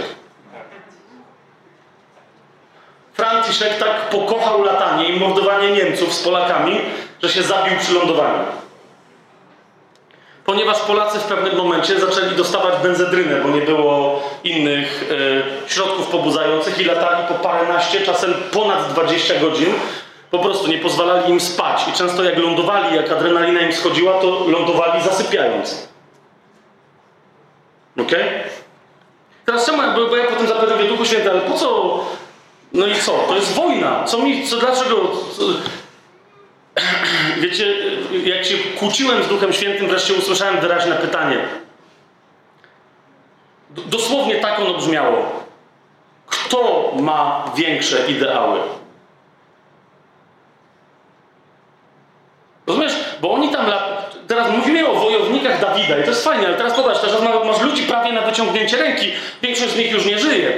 Franciszek tak pokochał latanie i mordowanie Niemców z Polakami, że się zabił przy lądowaniu. Ponieważ Polacy w pewnym momencie zaczęli dostawać benzedrynę, bo nie było innych e, środków pobudzających i latali po paręnaście, czasem ponad 20 godzin, po prostu nie pozwalali im spać. I często jak lądowali, jak adrenalina im schodziła, to lądowali zasypiając. Ok? Teraz czemu, bo, bo ja potem zapytam, Duchu Święty, ale po co? No i co? To jest wojna. Co mi, co, dlaczego? Co? Wiecie, jak się kłóciłem z Duchem Świętym, wreszcie usłyszałem wyraźne pytanie. Dosłownie tak ono brzmiało. Kto ma większe ideały? Rozumiesz? Bo oni tam Teraz mówimy o wojownikach Dawida i to jest fajnie, ale teraz popatrz, teraz masz ludzi prawie na wyciągnięcie ręki. Większość z nich już nie żyje.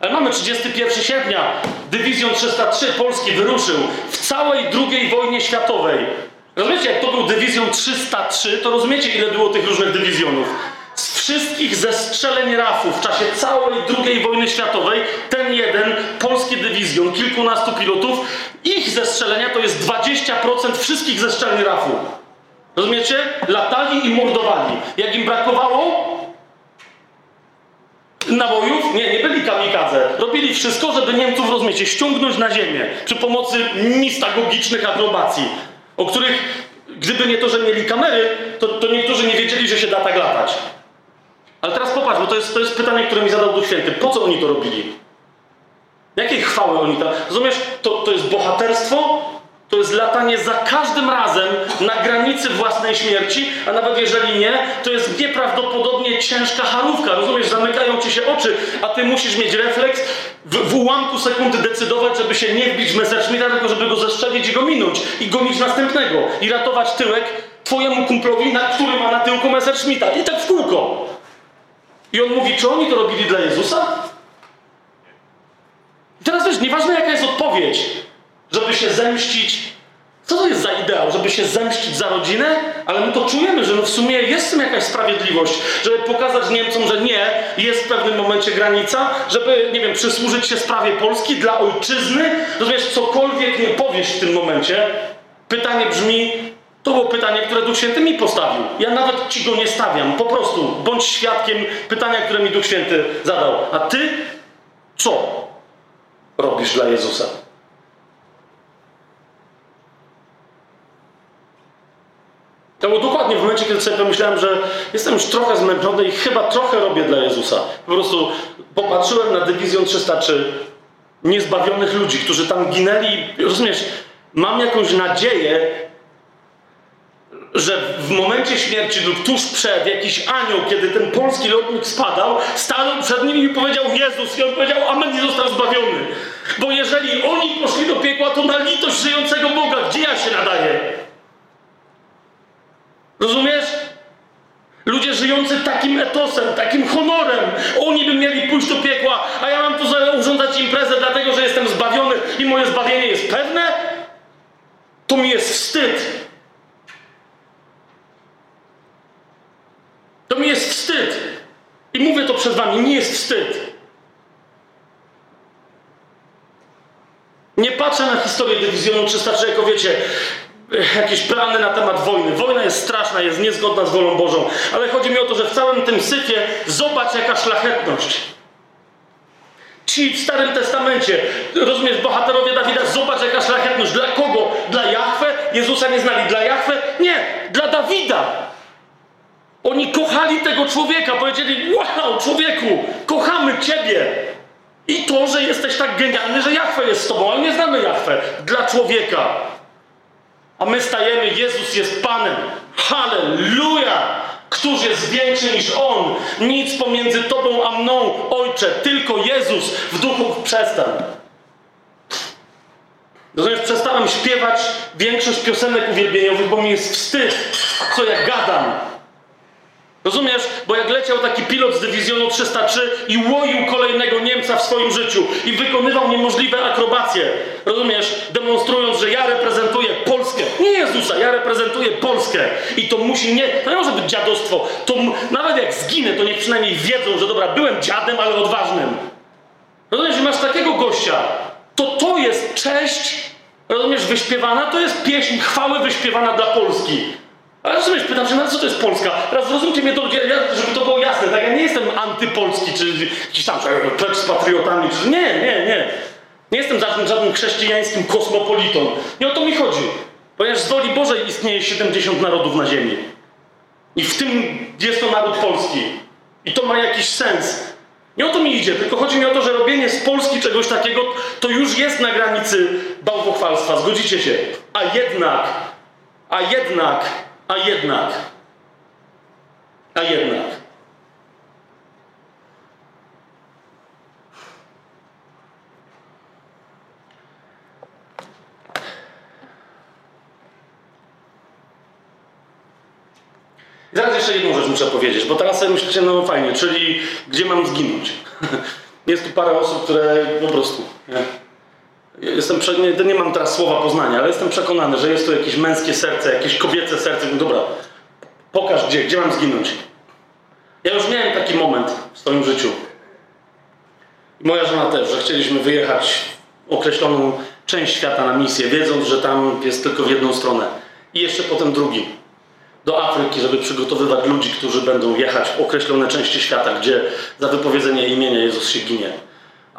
Ale mamy 31 sierpnia, Dywizjon 303 Polski wyruszył w całej II wojnie światowej. Rozumiecie, jak to był Dywizjon 303, to rozumiecie, ile było tych różnych dywizjonów. Wszystkich zestrzeleń RAF-u w czasie całej II wojny światowej, ten jeden polski dywizjon, kilkunastu pilotów, ich zestrzelenia to jest 20% wszystkich zestrzeleń RAF-u. Rozumiecie? Latali i mordowali. Jak im brakowało nabojów, nie, nie byli kamikadze. Robili wszystko, żeby Niemców, rozumiecie, ściągnąć na ziemię przy pomocy mistagogicznych akrobacji, o których, gdyby nie to, że mieli kamery, to, to niektórzy nie wiedzieli, że się da tak latać. Ale teraz popatrz, bo to jest, to jest pytanie, które mi zadał Duch Święty. Po co oni to robili? Jakiej chwały oni tam... Rozumiesz? To, to jest bohaterstwo, to jest latanie za każdym razem na granicy własnej śmierci, a nawet jeżeli nie, to jest nieprawdopodobnie ciężka harówka. Rozumiesz, zamykają ci się oczy, a ty musisz mieć refleks, w, w ułamku sekundy decydować, żeby się nie wbić w Messerschmitta, tylko żeby go zestrzelić i go minąć. I gonić następnego. I ratować tyłek twojemu kumplowi, na, który ma na tyłku Messerschmitta. I tak w kółko. I on mówi, czy oni to robili dla Jezusa? I teraz wiesz, nieważne jaka jest odpowiedź, żeby się zemścić. Co to jest za ideał? Żeby się zemścić za rodzinę? Ale my to czujemy, że no w sumie jest w tym jakaś sprawiedliwość, żeby pokazać Niemcom, że nie, jest w pewnym momencie granica, żeby, nie wiem, przysłużyć się sprawie Polski dla ojczyzny. Rozumiesz, cokolwiek nie powiesz w tym momencie, pytanie brzmi, to było pytanie, które Duch Święty mi postawił. Ja nawet ci go nie stawiam. Po prostu bądź świadkiem pytania, które mi Duch Święty zadał. A ty co robisz dla Jezusa? To było dokładnie w momencie, kiedy sobie pomyślałem, że jestem już trochę zmęczony i chyba trochę robię dla Jezusa. Po prostu popatrzyłem na dywizją 303 niezbawionych ludzi, którzy tam ginęli. Rozumiesz, mam jakąś nadzieję, że w momencie śmierci lub tuż przed jakiś anioł, kiedy ten polski lotnik spadał, stanął przed nimi i powiedział Jezus i on powiedział Amen i został zbawiony. Bo jeżeli oni poszli do piekła, to na litość żyjącego Boga, gdzie ja się nadaję? Rozumiesz? Ludzie żyjący takim etosem, takim honorem, oni by mieli pójść do piekła, a ja mam tu urządzać imprezę dlatego, że jestem zbawiony i moje zbawienie jest pewne? To mi jest wstyd. To mi jest wstyd. I mówię to przed wami, nie jest wstyd. Nie patrzę na historię dywizjonu 303 jako wiecie, jakieś plany na temat wojny. Wojna jest straszna, jest niezgodna z wolą Bożą, ale chodzi mi o to, że w całym tym syfie zobacz jaka szlachetność. Ci w Starym Testamencie, rozumiesz, bohaterowie Dawida, zobacz jaka szlachetność. Dla kogo? Dla Jahwe? Jezusa nie znali. Dla Jahwe? Nie, dla Dawida. Oni kochali tego człowieka, powiedzieli: Wow, człowieku, kochamy Ciebie. I to, że jesteś tak genialny, że Jahwe jest z Tobą, ale nie znamy Jahwe. Dla człowieka. A my stajemy, Jezus jest Panem. Halleluja! Któż jest większy niż On? Nic pomiędzy Tobą a mną, Ojcze, tylko Jezus w duchu przestań. Rozumiesz, przestałem śpiewać większość piosenek uwielbieniowych, bo mi jest wstyd, co ja gadam. Rozumiesz? Bo jak leciał taki pilot z dywizjonu 303 i łoił kolejnego Niemca w swoim życiu i wykonywał niemożliwe akrobacje, rozumiesz? Demonstrując, że ja reprezentuję Polskę. Nie Jezusa, ja reprezentuję Polskę. I to musi nie, to nie może być dziadostwo. To nawet jak zginę, to niech przynajmniej wiedzą, że dobra, byłem dziadem, ale odważnym. Rozumiesz, że masz takiego gościa, to to jest cześć, rozumiesz, wyśpiewana, to jest pieśń chwały wyśpiewana dla Polski. Ale rozumiesz, pytam się, no co to jest Polska? Raz zrozumcie mnie to, żeby to było jasne, tak? Ja nie jestem antypolski, czy jakiś tam precz z patriotami, czy... Nie, nie, nie. Nie jestem żadnym, żadnym chrześcijańskim kosmopolitą. Nie o to mi chodzi. Ponieważ z woli Bożej istnieje 70 narodów na ziemi. I w tym jest to naród polski. I to ma jakiś sens. Nie o to mi idzie, tylko chodzi mi o to, że robienie z Polski czegoś takiego to już jest na granicy bałwochwalstwa. Zgodzicie się? A jednak, a jednak a jednak, a jednak. I teraz jeszcze jedną rzecz muszę powiedzieć, bo teraz sobie myślicie, no fajnie, czyli gdzie mam zginąć? Jest tu parę osób, które po prostu. Nie? Jestem, nie, nie mam teraz słowa poznania, ale jestem przekonany, że jest to jakieś męskie serce, jakieś kobiece serce. No dobra, pokaż gdzie, gdzie mam zginąć. Ja już miałem taki moment w swoim życiu. Moja żona też, że chcieliśmy wyjechać w określoną część świata na misję, wiedząc, że tam jest tylko w jedną stronę. I jeszcze potem drugi. Do Afryki, żeby przygotowywać ludzi, którzy będą jechać w określone części świata, gdzie za wypowiedzenie imienia Jezus się ginie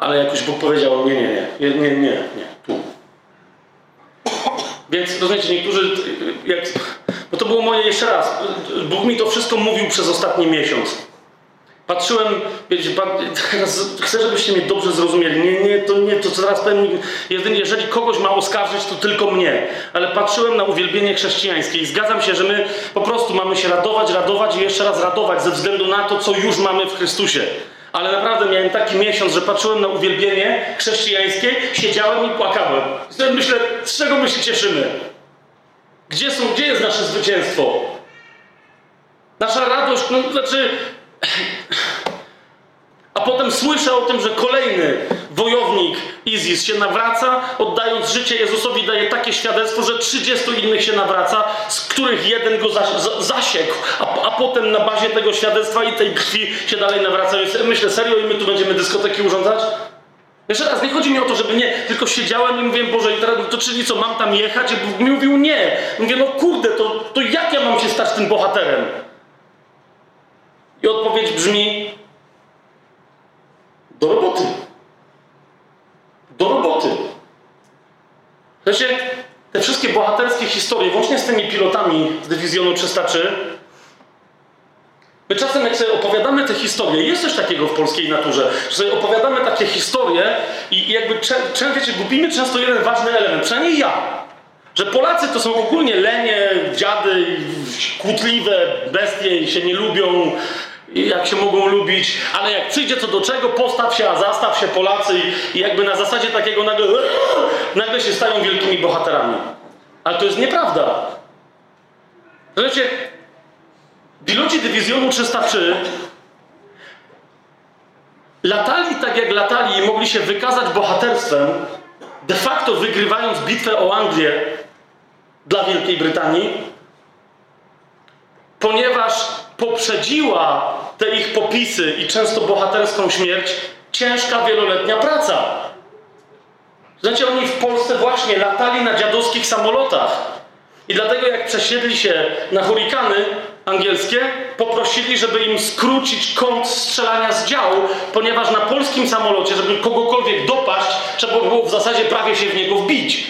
ale jakoś Bóg powiedział, nie, nie, nie, nie, nie, nie, tu. Więc rozumiecie, niektórzy, jak, bo to było moje jeszcze raz, Bóg mi to wszystko mówił przez ostatni miesiąc. Patrzyłem, wiecie, teraz chcę, żebyście mnie dobrze zrozumieli. Nie, nie, to nie, to co teraz powiem, jedynie jeżeli kogoś ma oskarżyć, to tylko mnie. Ale patrzyłem na uwielbienie chrześcijańskie i zgadzam się, że my po prostu mamy się radować, radować i jeszcze raz radować ze względu na to, co już mamy w Chrystusie. Ale naprawdę miałem taki miesiąc, że patrzyłem na uwielbienie chrześcijańskie, siedziałem i płakałem. I myślę, z czego my się cieszymy? Gdzie, są, gdzie jest nasze zwycięstwo? Nasza radość, no znaczy... A potem słyszę o tym, że kolejny wojownik Izis się nawraca, oddając życie Jezusowi, daje takie świadectwo, że 30 innych się nawraca, z których jeden go zasiekł, a, a potem na bazie tego świadectwa i tej krwi się dalej nawracają. Myślę, serio, i my tu będziemy dyskoteki urządzać? Jeszcze raz, nie chodzi mi o to, żeby nie, tylko siedziałem i mówiłem, Boże, i teraz, to czyli co, mam tam jechać? I Bóg mi mówił, nie. Mówię, no kurde, to, to jak ja mam się stać tym bohaterem? I odpowiedź brzmi, do roboty. Do roboty. Wiecie, te wszystkie bohaterskie historie, włącznie z tymi pilotami z dywizjonu 303, my czasem jak sobie opowiadamy te historie, jest coś takiego w polskiej naturze, że sobie opowiadamy takie historie i jakby, czę, wiecie, gubimy często jeden ważny element, przynajmniej ja. Że Polacy to są ogólnie lenie, dziady, kłótliwe bestie i się nie lubią, i jak się mogą lubić, ale jak przyjdzie co do czego, postaw się, a zastaw się Polacy i, i jakby na zasadzie takiego nagle, nagle się stają wielkimi bohaterami. Ale to jest nieprawda. Zobaczcie, piloci dywizjonu 303 latali tak jak latali i mogli się wykazać bohaterstwem, de facto wygrywając bitwę o Anglię dla Wielkiej Brytanii, ponieważ poprzedziła te ich popisy i często bohaterską śmierć ciężka, wieloletnia praca. Znaczy, oni w Polsce właśnie latali na dziadowskich samolotach. I dlatego, jak przesiedli się na hurikany, angielskie poprosili, żeby im skrócić kąt strzelania z działu, ponieważ na polskim samolocie, żeby kogokolwiek dopaść, trzeba było w zasadzie prawie się w niego wbić.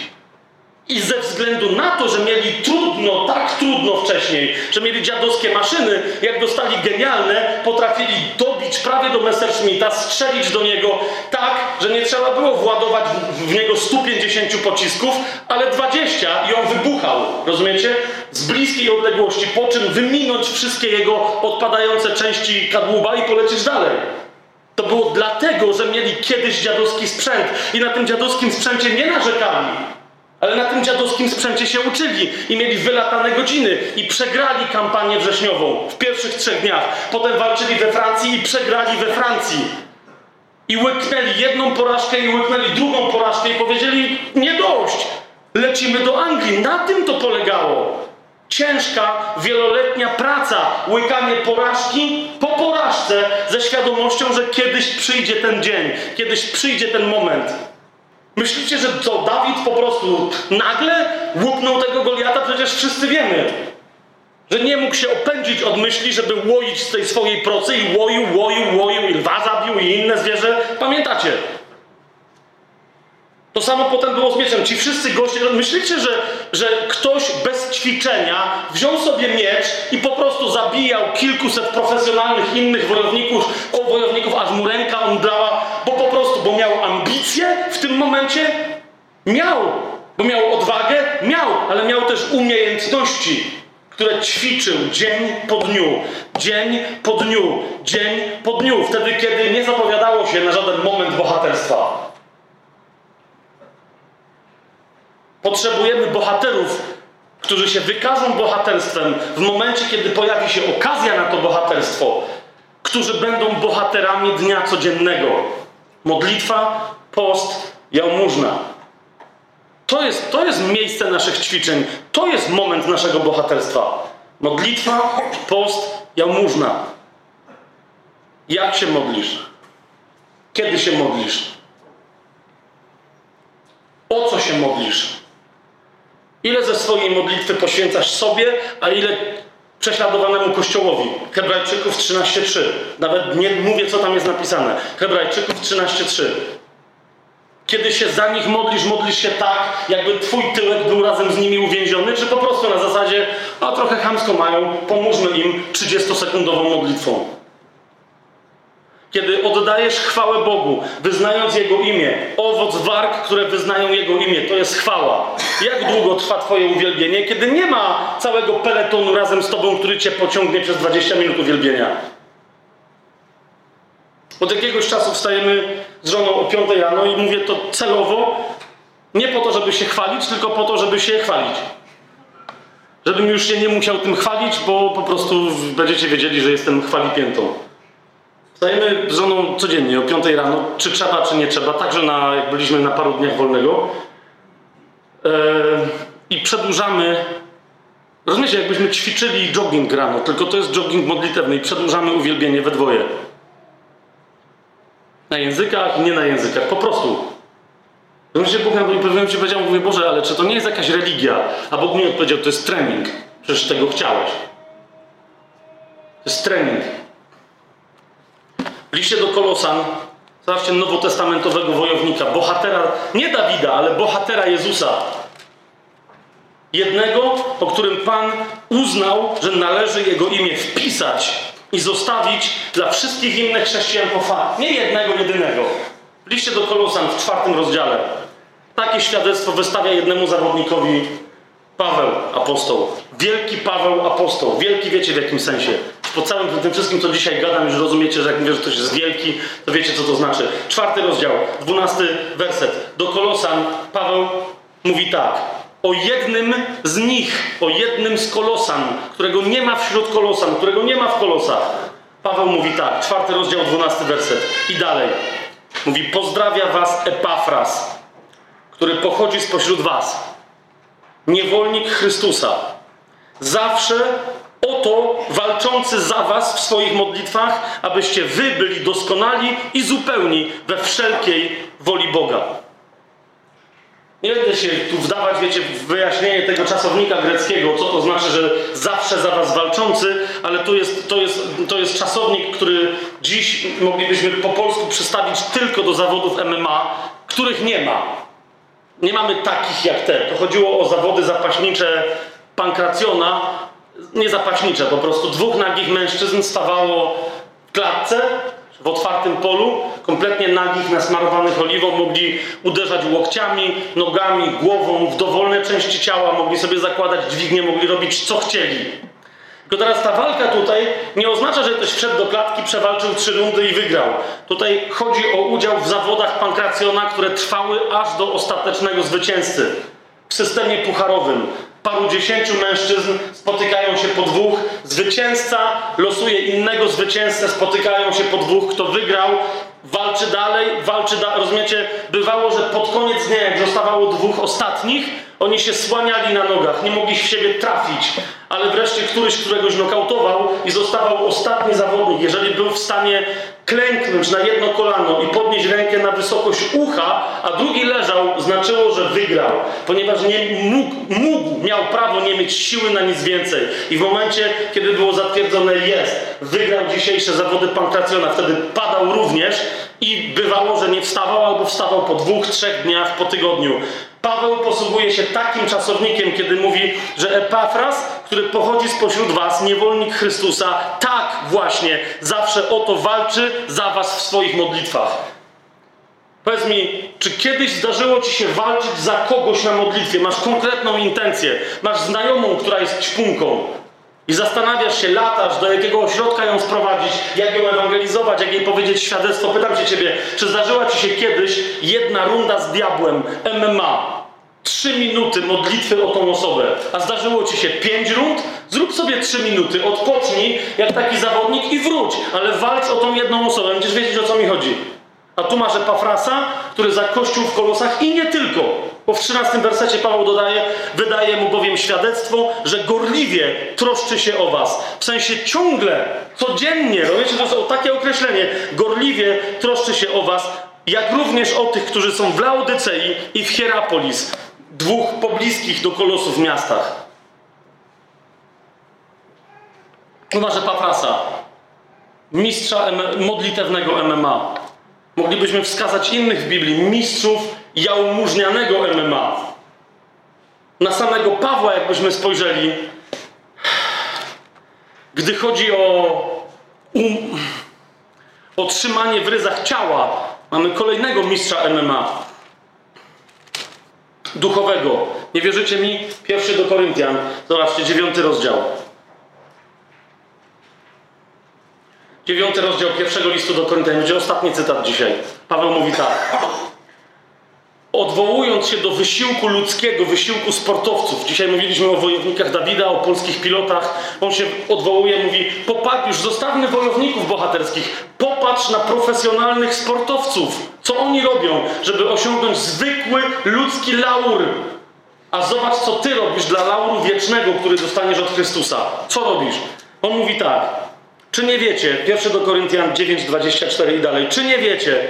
I ze względu na to, że mieli trudno, tak trudno wcześniej, że mieli dziadowskie maszyny, jak dostali genialne, potrafili dobić prawie do Messerschmitta, strzelić do niego tak, że nie trzeba było władować w niego 150 pocisków, ale 20 i on wybuchał, rozumiecie? Z bliskiej odległości, po czym wyminąć wszystkie jego odpadające części kadłuba i polecieć dalej. To było dlatego, że mieli kiedyś dziadowski sprzęt i na tym dziadowskim sprzęcie nie narzekali. Ale na tym dziadowskim sprzęcie się uczyli i mieli wylatane godziny i przegrali kampanię wrześniową w pierwszych trzech dniach. Potem walczyli we Francji i przegrali we Francji. I łyknęli jedną porażkę i łyknęli drugą porażkę i powiedzieli nie dość, lecimy do Anglii. Na tym to polegało. Ciężka, wieloletnia praca, łykanie porażki po porażce ze świadomością, że kiedyś przyjdzie ten dzień, kiedyś przyjdzie ten moment. Myślicie, że co, Dawid po prostu nagle łupnął tego Goliata? Przecież wszyscy wiemy, że nie mógł się opędzić od myśli, żeby łoić z tej swojej procy i łoił, łoił, łoił i lwa zabił i inne zwierzę. Pamiętacie? To samo potem było z mieczem. Ci wszyscy goście, myślicie, że, że ktoś bez ćwiczenia wziął sobie miecz i po prostu zabijał kilkuset profesjonalnych innych wojowników, o wojowników, aż mu ręka omdlała, bo po prostu, bo miał ambicje w tym momencie? Miał. Bo miał odwagę? Miał, ale miał też umiejętności, które ćwiczył dzień po dniu, dzień po dniu, dzień po dniu, wtedy, kiedy nie zapowiadało się na żaden moment bohaterstwa. Potrzebujemy bohaterów, którzy się wykażą bohaterstwem w momencie, kiedy pojawi się okazja na to bohaterstwo, którzy będą bohaterami dnia codziennego. Modlitwa, post, jałmużna. To jest, to jest miejsce naszych ćwiczeń. To jest moment naszego bohaterstwa. Modlitwa, post, jałmużna. Jak się modlisz? Kiedy się modlisz? O co się modlisz? Ile ze swojej modlitwy poświęcasz sobie, a ile prześladowanemu Kościołowi? Hebrajczyków 13.3. Nawet nie mówię, co tam jest napisane. Hebrajczyków 13.3. Kiedy się za nich modlisz, modlisz się tak, jakby twój tyłek był razem z nimi uwięziony, czy po prostu na zasadzie, a trochę chamsko mają, pomóżmy im 30-sekundową modlitwą. Kiedy oddajesz chwałę Bogu, wyznając Jego imię, owoc warg, które wyznają Jego imię, to jest chwała. Jak długo trwa Twoje uwielbienie, kiedy nie ma całego peletonu razem z Tobą, który Cię pociągnie przez 20 minut uwielbienia? Od jakiegoś czasu wstajemy z żoną o 5 rano i mówię to celowo, nie po to, żeby się chwalić, tylko po to, żeby się chwalić. Żebym już się nie musiał tym chwalić, bo po prostu będziecie wiedzieli, że jestem chwalipiętą. Stajemy z żoną codziennie o 5 rano, czy trzeba, czy nie trzeba, także na, jak byliśmy na paru dniach wolnego. Yy, I przedłużamy, rozumiecie, jakbyśmy ćwiczyli jogging rano, tylko to jest jogging modlitewny i przedłużamy uwielbienie we dwoje. Na językach nie na językach, po prostu. Rozumiecie, Bóg nam pewnym ci powiedział, mówię, Boże, ale czy to nie jest jakaś religia? A Bóg mi odpowiedział, to jest trening. Przecież tego chciałeś. To jest trening. W liście do Kolosan, zobaczcie, nowotestamentowego wojownika, bohatera, nie Dawida, ale bohatera Jezusa. Jednego, po którym Pan uznał, że należy jego imię wpisać i zostawić dla wszystkich innych chrześcijan po fakt. Nie jednego, jedynego. W liście do Kolosan w czwartym rozdziale. Takie świadectwo wystawia jednemu zawodnikowi Paweł, apostoł. Wielki Paweł, apostoł. Wielki wiecie w jakim sensie po całym tym wszystkim, co dzisiaj gadam, już rozumiecie, że jak mówię, że ktoś jest wielki, to wiecie, co to znaczy. Czwarty rozdział, dwunasty werset. Do Kolosan Paweł mówi tak. O jednym z nich, o jednym z Kolosan, którego nie ma wśród Kolosan, którego nie ma w Kolosach. Paweł mówi tak, czwarty rozdział, dwunasty werset. I dalej. Mówi, pozdrawia was Epafras, który pochodzi spośród was. Niewolnik Chrystusa. Zawsze Oto walczący za was w swoich modlitwach, abyście wy byli doskonali i zupełni we wszelkiej woli Boga. Nie będę się tu wdawać, wiecie, w wyjaśnienie tego czasownika greckiego, co to znaczy, że zawsze za was walczący, ale to jest, to jest, to jest czasownik, który dziś moglibyśmy po polsku przestawić tylko do zawodów MMA, których nie ma. Nie mamy takich jak te. To chodziło o zawody zapaśnicze pankracjona, nie zapaśnicze, po prostu dwóch nagich mężczyzn stawało w klatce, w otwartym polu, kompletnie nagich, nasmarowanych oliwą, mogli uderzać łokciami, nogami, głową w dowolne części ciała, mogli sobie zakładać dźwignie, mogli robić co chcieli. Tylko teraz ta walka tutaj nie oznacza, że ktoś wszedł do klatki, przewalczył trzy rundy i wygrał. Tutaj chodzi o udział w zawodach pankracjona, które trwały aż do ostatecznego zwycięzcy. W systemie pucharowym paru dziesięciu mężczyzn spotykają się po dwóch, zwycięzca losuje innego zwycięzcę, spotykają się po dwóch, kto wygrał, walczy dalej, walczy dalej. Rozumiecie? Bywało, że pod koniec dnia, jak zostawało dwóch ostatnich, oni się słaniali na nogach, nie mogli w siebie trafić, ale wreszcie któryś któregoś nokautował i zostawał ostatni zawodnik. Jeżeli był w stanie klęknąć na jedno kolano i podnieść rękę na wysokość ucha, a drugi leżał, znaczyło, że wygrał, ponieważ nie mógł, mógł, miał prawo nie mieć siły na nic więcej. I w momencie, kiedy było zatwierdzone jest, wygrał dzisiejsze zawody pankracjona, wtedy padał również i bywało, że nie wstawał albo wstawał po dwóch, trzech dniach po tygodniu. Paweł posługuje się takim czasownikiem, kiedy mówi, że Epafras, który pochodzi spośród was, niewolnik Chrystusa, tak właśnie zawsze o to walczy za was w swoich modlitwach. Powiedz mi, czy kiedyś zdarzyło ci się walczyć za kogoś na modlitwie? Masz konkretną intencję, masz znajomą, która jest ćpunką i zastanawiasz się, latasz, do jakiego ośrodka ją sprowadzić, jak ją ewangelizować, jak jej powiedzieć świadectwo. Pytam się ciebie, czy zdarzyła ci się kiedyś jedna runda z diabłem MMA? Trzy minuty modlitwy o tą osobę. A zdarzyło ci się pięć rund? Zrób sobie trzy minuty, odpocznij jak taki zawodnik i wróć, ale walcz o tą jedną osobę. Będziesz wiedzieć o co mi chodzi. A tu masz Epafrasa, który za kościół w kolosach i nie tylko. Bo w 13 wersecie Paweł dodaje, wydaje mu bowiem świadectwo, że gorliwie troszczy się o was. W sensie ciągle, codziennie, rozumiecie, to jest takie określenie, gorliwie troszczy się o was, jak również o tych, którzy są w Laodycei i w Hierapolis, dwóch pobliskich do kolosów miastach. Tu masz Epafrasa, mistrza modlitewnego MMA. Moglibyśmy wskazać innych w Biblii mistrzów jałmużnianego MMA. Na samego Pawła, jakbyśmy spojrzeli, gdy chodzi o um, otrzymanie w ryzach ciała, mamy kolejnego mistrza MMA. Duchowego. Nie wierzycie mi? Pierwszy do Koryntian. Zobaczcie, dziewiąty rozdział. Dziewiąty rozdział pierwszego listu do Koryntian. Będzie ostatni cytat dzisiaj. Paweł mówi tak. Odwołując się do wysiłku ludzkiego, wysiłku sportowców. Dzisiaj mówiliśmy o wojownikach Dawida, o polskich pilotach. On się odwołuje, mówi: Popatrz, już zostawmy wojowników bohaterskich. Popatrz na profesjonalnych sportowców. Co oni robią, żeby osiągnąć zwykły ludzki laur. A zobacz, co ty robisz dla lauru wiecznego, który dostaniesz od Chrystusa. Co robisz? On mówi tak. Czy nie wiecie, pierwszy do Koryntian 9:24 i dalej, czy nie wiecie,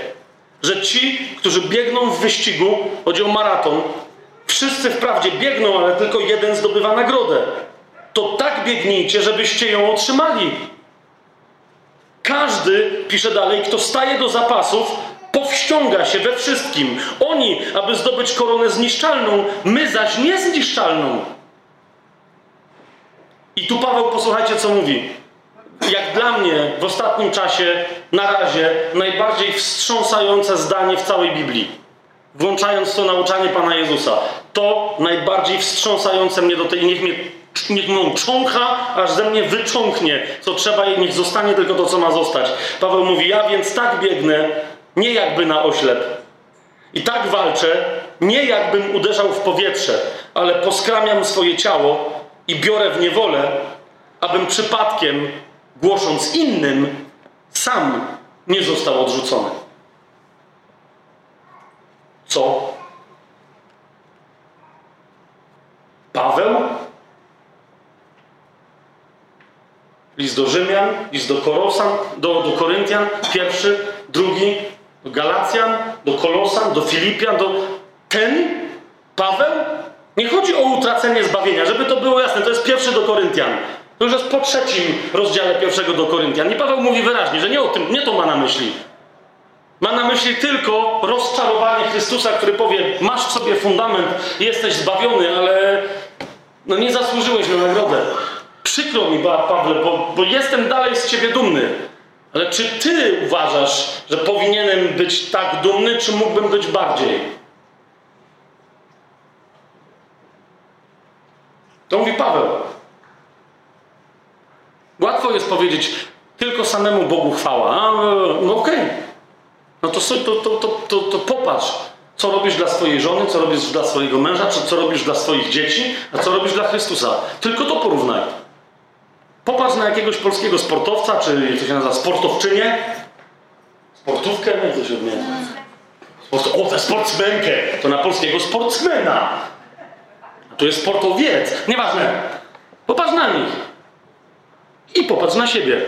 że ci, którzy biegną w wyścigu, chodzi o maraton, wszyscy wprawdzie biegną, ale tylko jeden zdobywa nagrodę. To tak biegnijcie, żebyście ją otrzymali. Każdy, pisze dalej, kto staje do zapasów, powściąga się we wszystkim. Oni, aby zdobyć koronę zniszczalną, my zaś niezniszczalną. I tu Paweł, posłuchajcie, co mówi jak dla mnie w ostatnim czasie, na razie, najbardziej wstrząsające zdanie w całej Biblii. Włączając to nauczanie Pana Jezusa. To najbardziej wstrząsające mnie do tej, niech mnie niech mną czącha, aż ze mnie wycząknie. Co trzeba i niech zostanie tylko to, co ma zostać. Paweł mówi, ja więc tak biegnę, nie jakby na oślep. I tak walczę, nie jakbym uderzał w powietrze, ale poskramiam swoje ciało i biorę w niewolę, abym przypadkiem głosząc innym, sam nie został odrzucony. Co? Paweł? List do Rzymian, list do Korosan, do, do Koryntian, pierwszy, drugi, do Galacjan, do Kolosan, do Filipian, do ten Paweł Nie chodzi o utracenie zbawienia, żeby to było jasne. To jest pierwszy do Koryntian. To już jest po trzecim rozdziale pierwszego do Koryntian. I Paweł mówi wyraźnie, że nie o tym, nie to ma na myśli. Ma na myśli tylko rozczarowanie Chrystusa, który powie: Masz w sobie fundament, jesteś zbawiony, ale no nie zasłużyłeś na nagrodę. Przykro mi, Pawle, bo, bo jestem dalej z ciebie dumny. Ale czy ty uważasz, że powinienem być tak dumny, czy mógłbym być bardziej? To mówi Paweł. Łatwo jest powiedzieć, tylko samemu Bogu chwała. A, no okej. Okay. No to, to, to, to, to, popatrz, co robisz dla swojej żony, co robisz dla swojego męża, czy co robisz dla swoich dzieci, a co robisz dla Chrystusa. Tylko to porównaj. Popatrz na jakiegoś polskiego sportowca, czy jak to się nazywa, sportowczynię. Sportówkę? Nie, to się. O, tę sportsmenkę! To na polskiego sportsmena. A jest sportowiec. Nieważne. Popatrz na nich. I popatrz na siebie.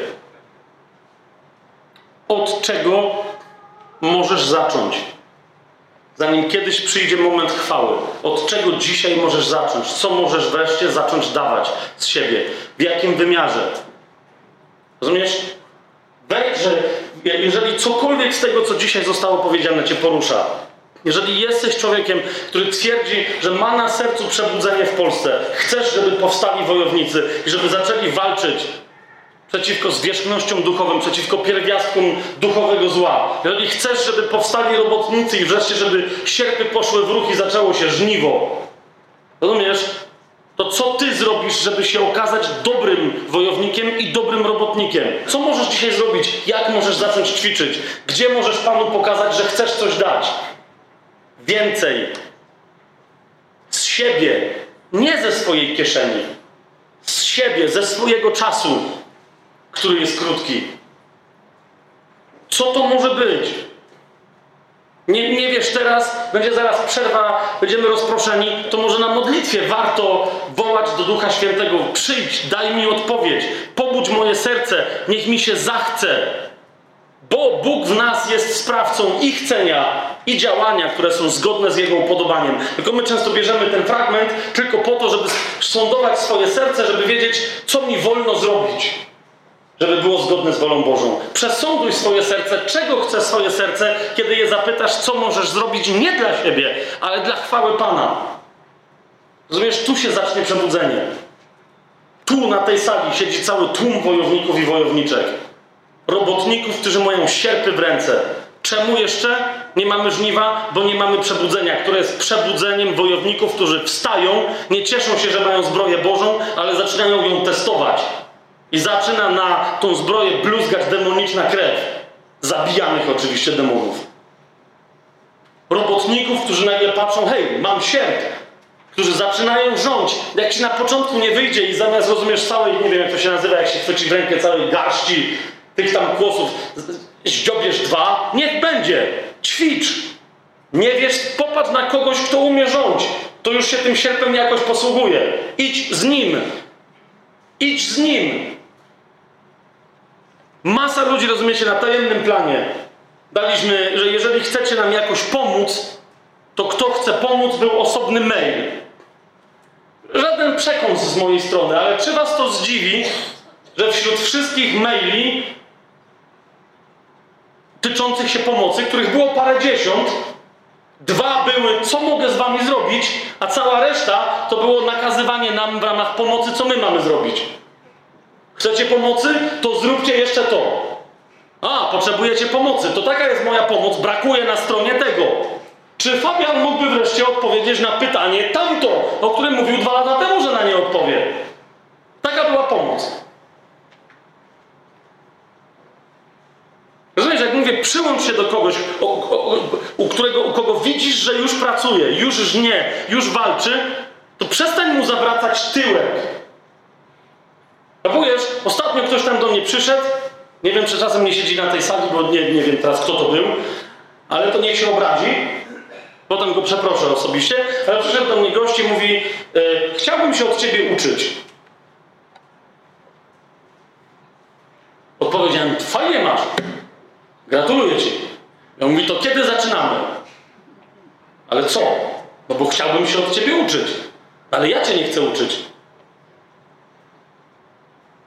Od czego możesz zacząć? Zanim kiedyś przyjdzie moment chwały. Od czego dzisiaj możesz zacząć? Co możesz wreszcie zacząć dawać z siebie? W jakim wymiarze? Rozumiesz? Wejdź, że jeżeli cokolwiek z tego, co dzisiaj zostało powiedziane, cię porusza, jeżeli jesteś człowiekiem, który twierdzi, że ma na sercu przebudzenie w Polsce, chcesz, żeby powstali wojownicy i żeby zaczęli walczyć przeciwko zwierzchnościom duchowym, przeciwko pierwiastkom duchowego zła. Jeżeli chcesz, żeby powstali robotnicy i wreszcie, żeby sierpy poszły w ruch i zaczęło się żniwo, rozumiesz? To co ty zrobisz, żeby się okazać dobrym wojownikiem i dobrym robotnikiem? Co możesz dzisiaj zrobić? Jak możesz zacząć ćwiczyć? Gdzie możesz Panu pokazać, że chcesz coś dać? Więcej. Z siebie. Nie ze swojej kieszeni. Z siebie, ze swojego czasu który jest krótki. Co to może być? Nie, nie wiesz teraz, będzie zaraz przerwa, będziemy rozproszeni, to może na modlitwie warto wołać do Ducha Świętego: przyjdź, daj mi odpowiedź, pobudź moje serce, niech mi się zachce. Bo Bóg w nas jest sprawcą i chcenia, i działania, które są zgodne z Jego upodobaniem. Tylko my często bierzemy ten fragment tylko po to, żeby sądować swoje serce, żeby wiedzieć, co mi wolno zrobić żeby było zgodne z wolą Bożą. Przesąduj swoje serce, czego chce swoje serce, kiedy je zapytasz, co możesz zrobić nie dla siebie, ale dla chwały Pana. Rozumiesz, tu się zacznie przebudzenie. Tu na tej sali siedzi cały tłum wojowników i wojowniczek. Robotników, którzy mają sierpy w ręce. Czemu jeszcze nie mamy żniwa? Bo nie mamy przebudzenia, które jest przebudzeniem wojowników, którzy wstają, nie cieszą się, że mają zbroję Bożą, ale zaczynają ją testować i zaczyna na tą zbroję bluzgać demoniczna krew. Zabijanych oczywiście demonów. Robotników, którzy nagle patrzą, hej, mam sierp, którzy zaczynają rządź. Jak ci na początku nie wyjdzie i zamiast rozumiesz całej, nie wiem jak to się nazywa, jak się chwyci w rękę całej garści tych tam głosów, zdziobiesz dwa, niech będzie. Ćwicz. Nie wiesz, popatrz na kogoś, kto umie rządź. To już się tym sierpem jakoś posługuje. Idź z nim. Idź z nim. Masa ludzi, rozumiecie, na tajemnym planie daliśmy, że jeżeli chcecie nam jakoś pomóc, to kto chce pomóc, był osobny mail. Żaden przekąs z mojej strony, ale czy was to zdziwi, że wśród wszystkich maili tyczących się pomocy, których było parę dziesiąt, dwa były, co mogę z wami zrobić, a cała reszta to było nakazywanie nam w ramach pomocy, co my mamy zrobić. Chcecie pomocy? To zróbcie jeszcze to. A, potrzebujecie pomocy. To taka jest moja pomoc. Brakuje na stronie tego. Czy Fabian mógłby wreszcie odpowiedzieć na pytanie tamto, o którym mówił dwa lata temu, że na nie odpowie? Taka była pomoc. Rozumiesz, jak mówię, przyłącz się do kogoś, o, o, u, którego, u kogo widzisz, że już pracuje, już żnie, już walczy, to przestań mu zawracać tyłek. Kapujesz? Ostatnio ktoś tam do mnie przyszedł. Nie wiem, czy czasem nie siedzi na tej sali, bo nie, nie wiem teraz, kto to był. Ale to niech się obrazi. Potem go przeproszę osobiście. Ale przyszedł do mnie gość i mówi: e, Chciałbym się od ciebie uczyć. Odpowiedziałem: Fajnie masz. Gratuluję ci. Ja mówi: To kiedy zaczynamy? Ale co? No bo chciałbym się od ciebie uczyć. Ale ja cię nie chcę uczyć.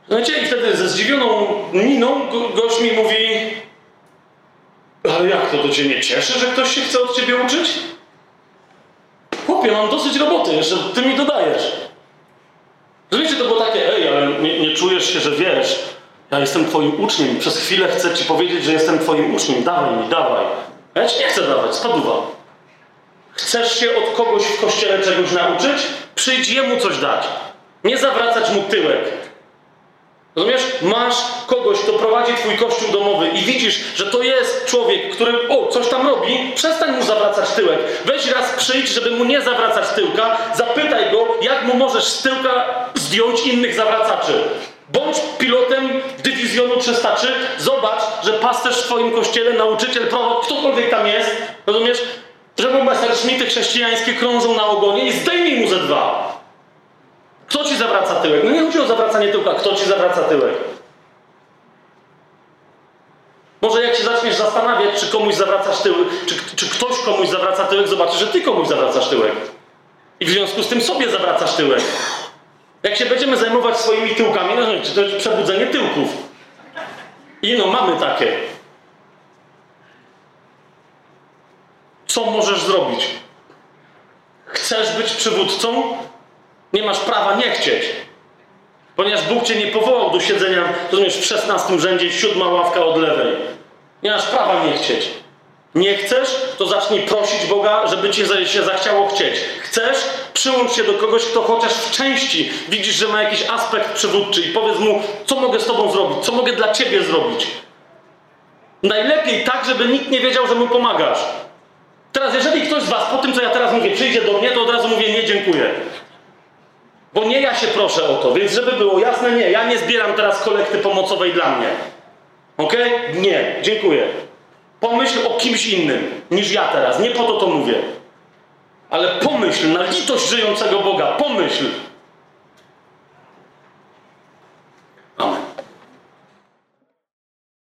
Słuchajcie, i wtedy ze zdziwioną miną go, gość mi mówi ale jak to, to cię nie cieszy, że ktoś się chce od ciebie uczyć? Chłopie, mam dosyć roboty, jeszcze ty mi dodajesz. Rozumiecie, to było takie, ej, ale nie, nie czujesz się, że wiesz, ja jestem twoim uczniem, przez chwilę chcę ci powiedzieć, że jestem twoim uczniem, dawaj mi, dawaj. A ja ci nie chcę dawać, spaduwa. Chcesz się od kogoś w kościele czegoś nauczyć? Przyjdź jemu coś dać. Nie zawracać mu tyłek. Rozumiesz? Masz kogoś, kto prowadzi twój kościół domowy i widzisz, że to jest człowiek, który o, coś tam robi, przestań mu zawracać tyłek. Weź raz przyjdź, żeby mu nie zawracać tyłka, zapytaj go, jak mu możesz z tyłka zdjąć innych zawracaczy. Bądź pilotem dywizjonu 303, zobacz, że pasterz w twoim kościele, nauczyciel, prorok, ktokolwiek tam jest, rozumiesz? Że mu Messerschmitty chrześcijańskie krążą na ogonie i zdejmij mu ze dwa. Kto ci zawraca tyłek? No nie chodzi o zawracanie tyłka, kto ci zawraca tyłek? Może jak się zaczniesz zastanawiać, czy komuś zawracasz tyłek, czy, czy ktoś komuś zawraca tyłek, zobaczysz, że ty komuś zawracasz tyłek. I w związku z tym sobie zawracasz tyłek. Jak się będziemy zajmować swoimi tyłkami, no to to jest przebudzenie tyłków. I no, mamy takie. Co możesz zrobić? Chcesz być przywódcą? Nie masz prawa nie chcieć. Ponieważ Bóg cię nie powołał do siedzenia, rozumiesz, w szesnastym rzędzie, siódma ławka od lewej. Nie masz prawa nie chcieć. Nie chcesz, to zacznij prosić Boga, żeby cię się zachciało chcieć. Chcesz, przyłącz się do kogoś, kto chociaż w części widzisz, że ma jakiś aspekt przywódczy i powiedz mu, co mogę z tobą zrobić, co mogę dla ciebie zrobić. Najlepiej tak, żeby nikt nie wiedział, że mu pomagasz. Teraz, jeżeli ktoś z was po tym, co ja teraz mówię, przyjdzie do mnie, to od razu mówię, nie dziękuję. Bo nie ja się proszę o to, więc żeby było jasne, nie, ja nie zbieram teraz kolekty pomocowej dla mnie. Ok? Nie, dziękuję. Pomyśl o kimś innym niż ja teraz, nie po to to mówię. Ale pomyśl na litość żyjącego Boga, pomyśl,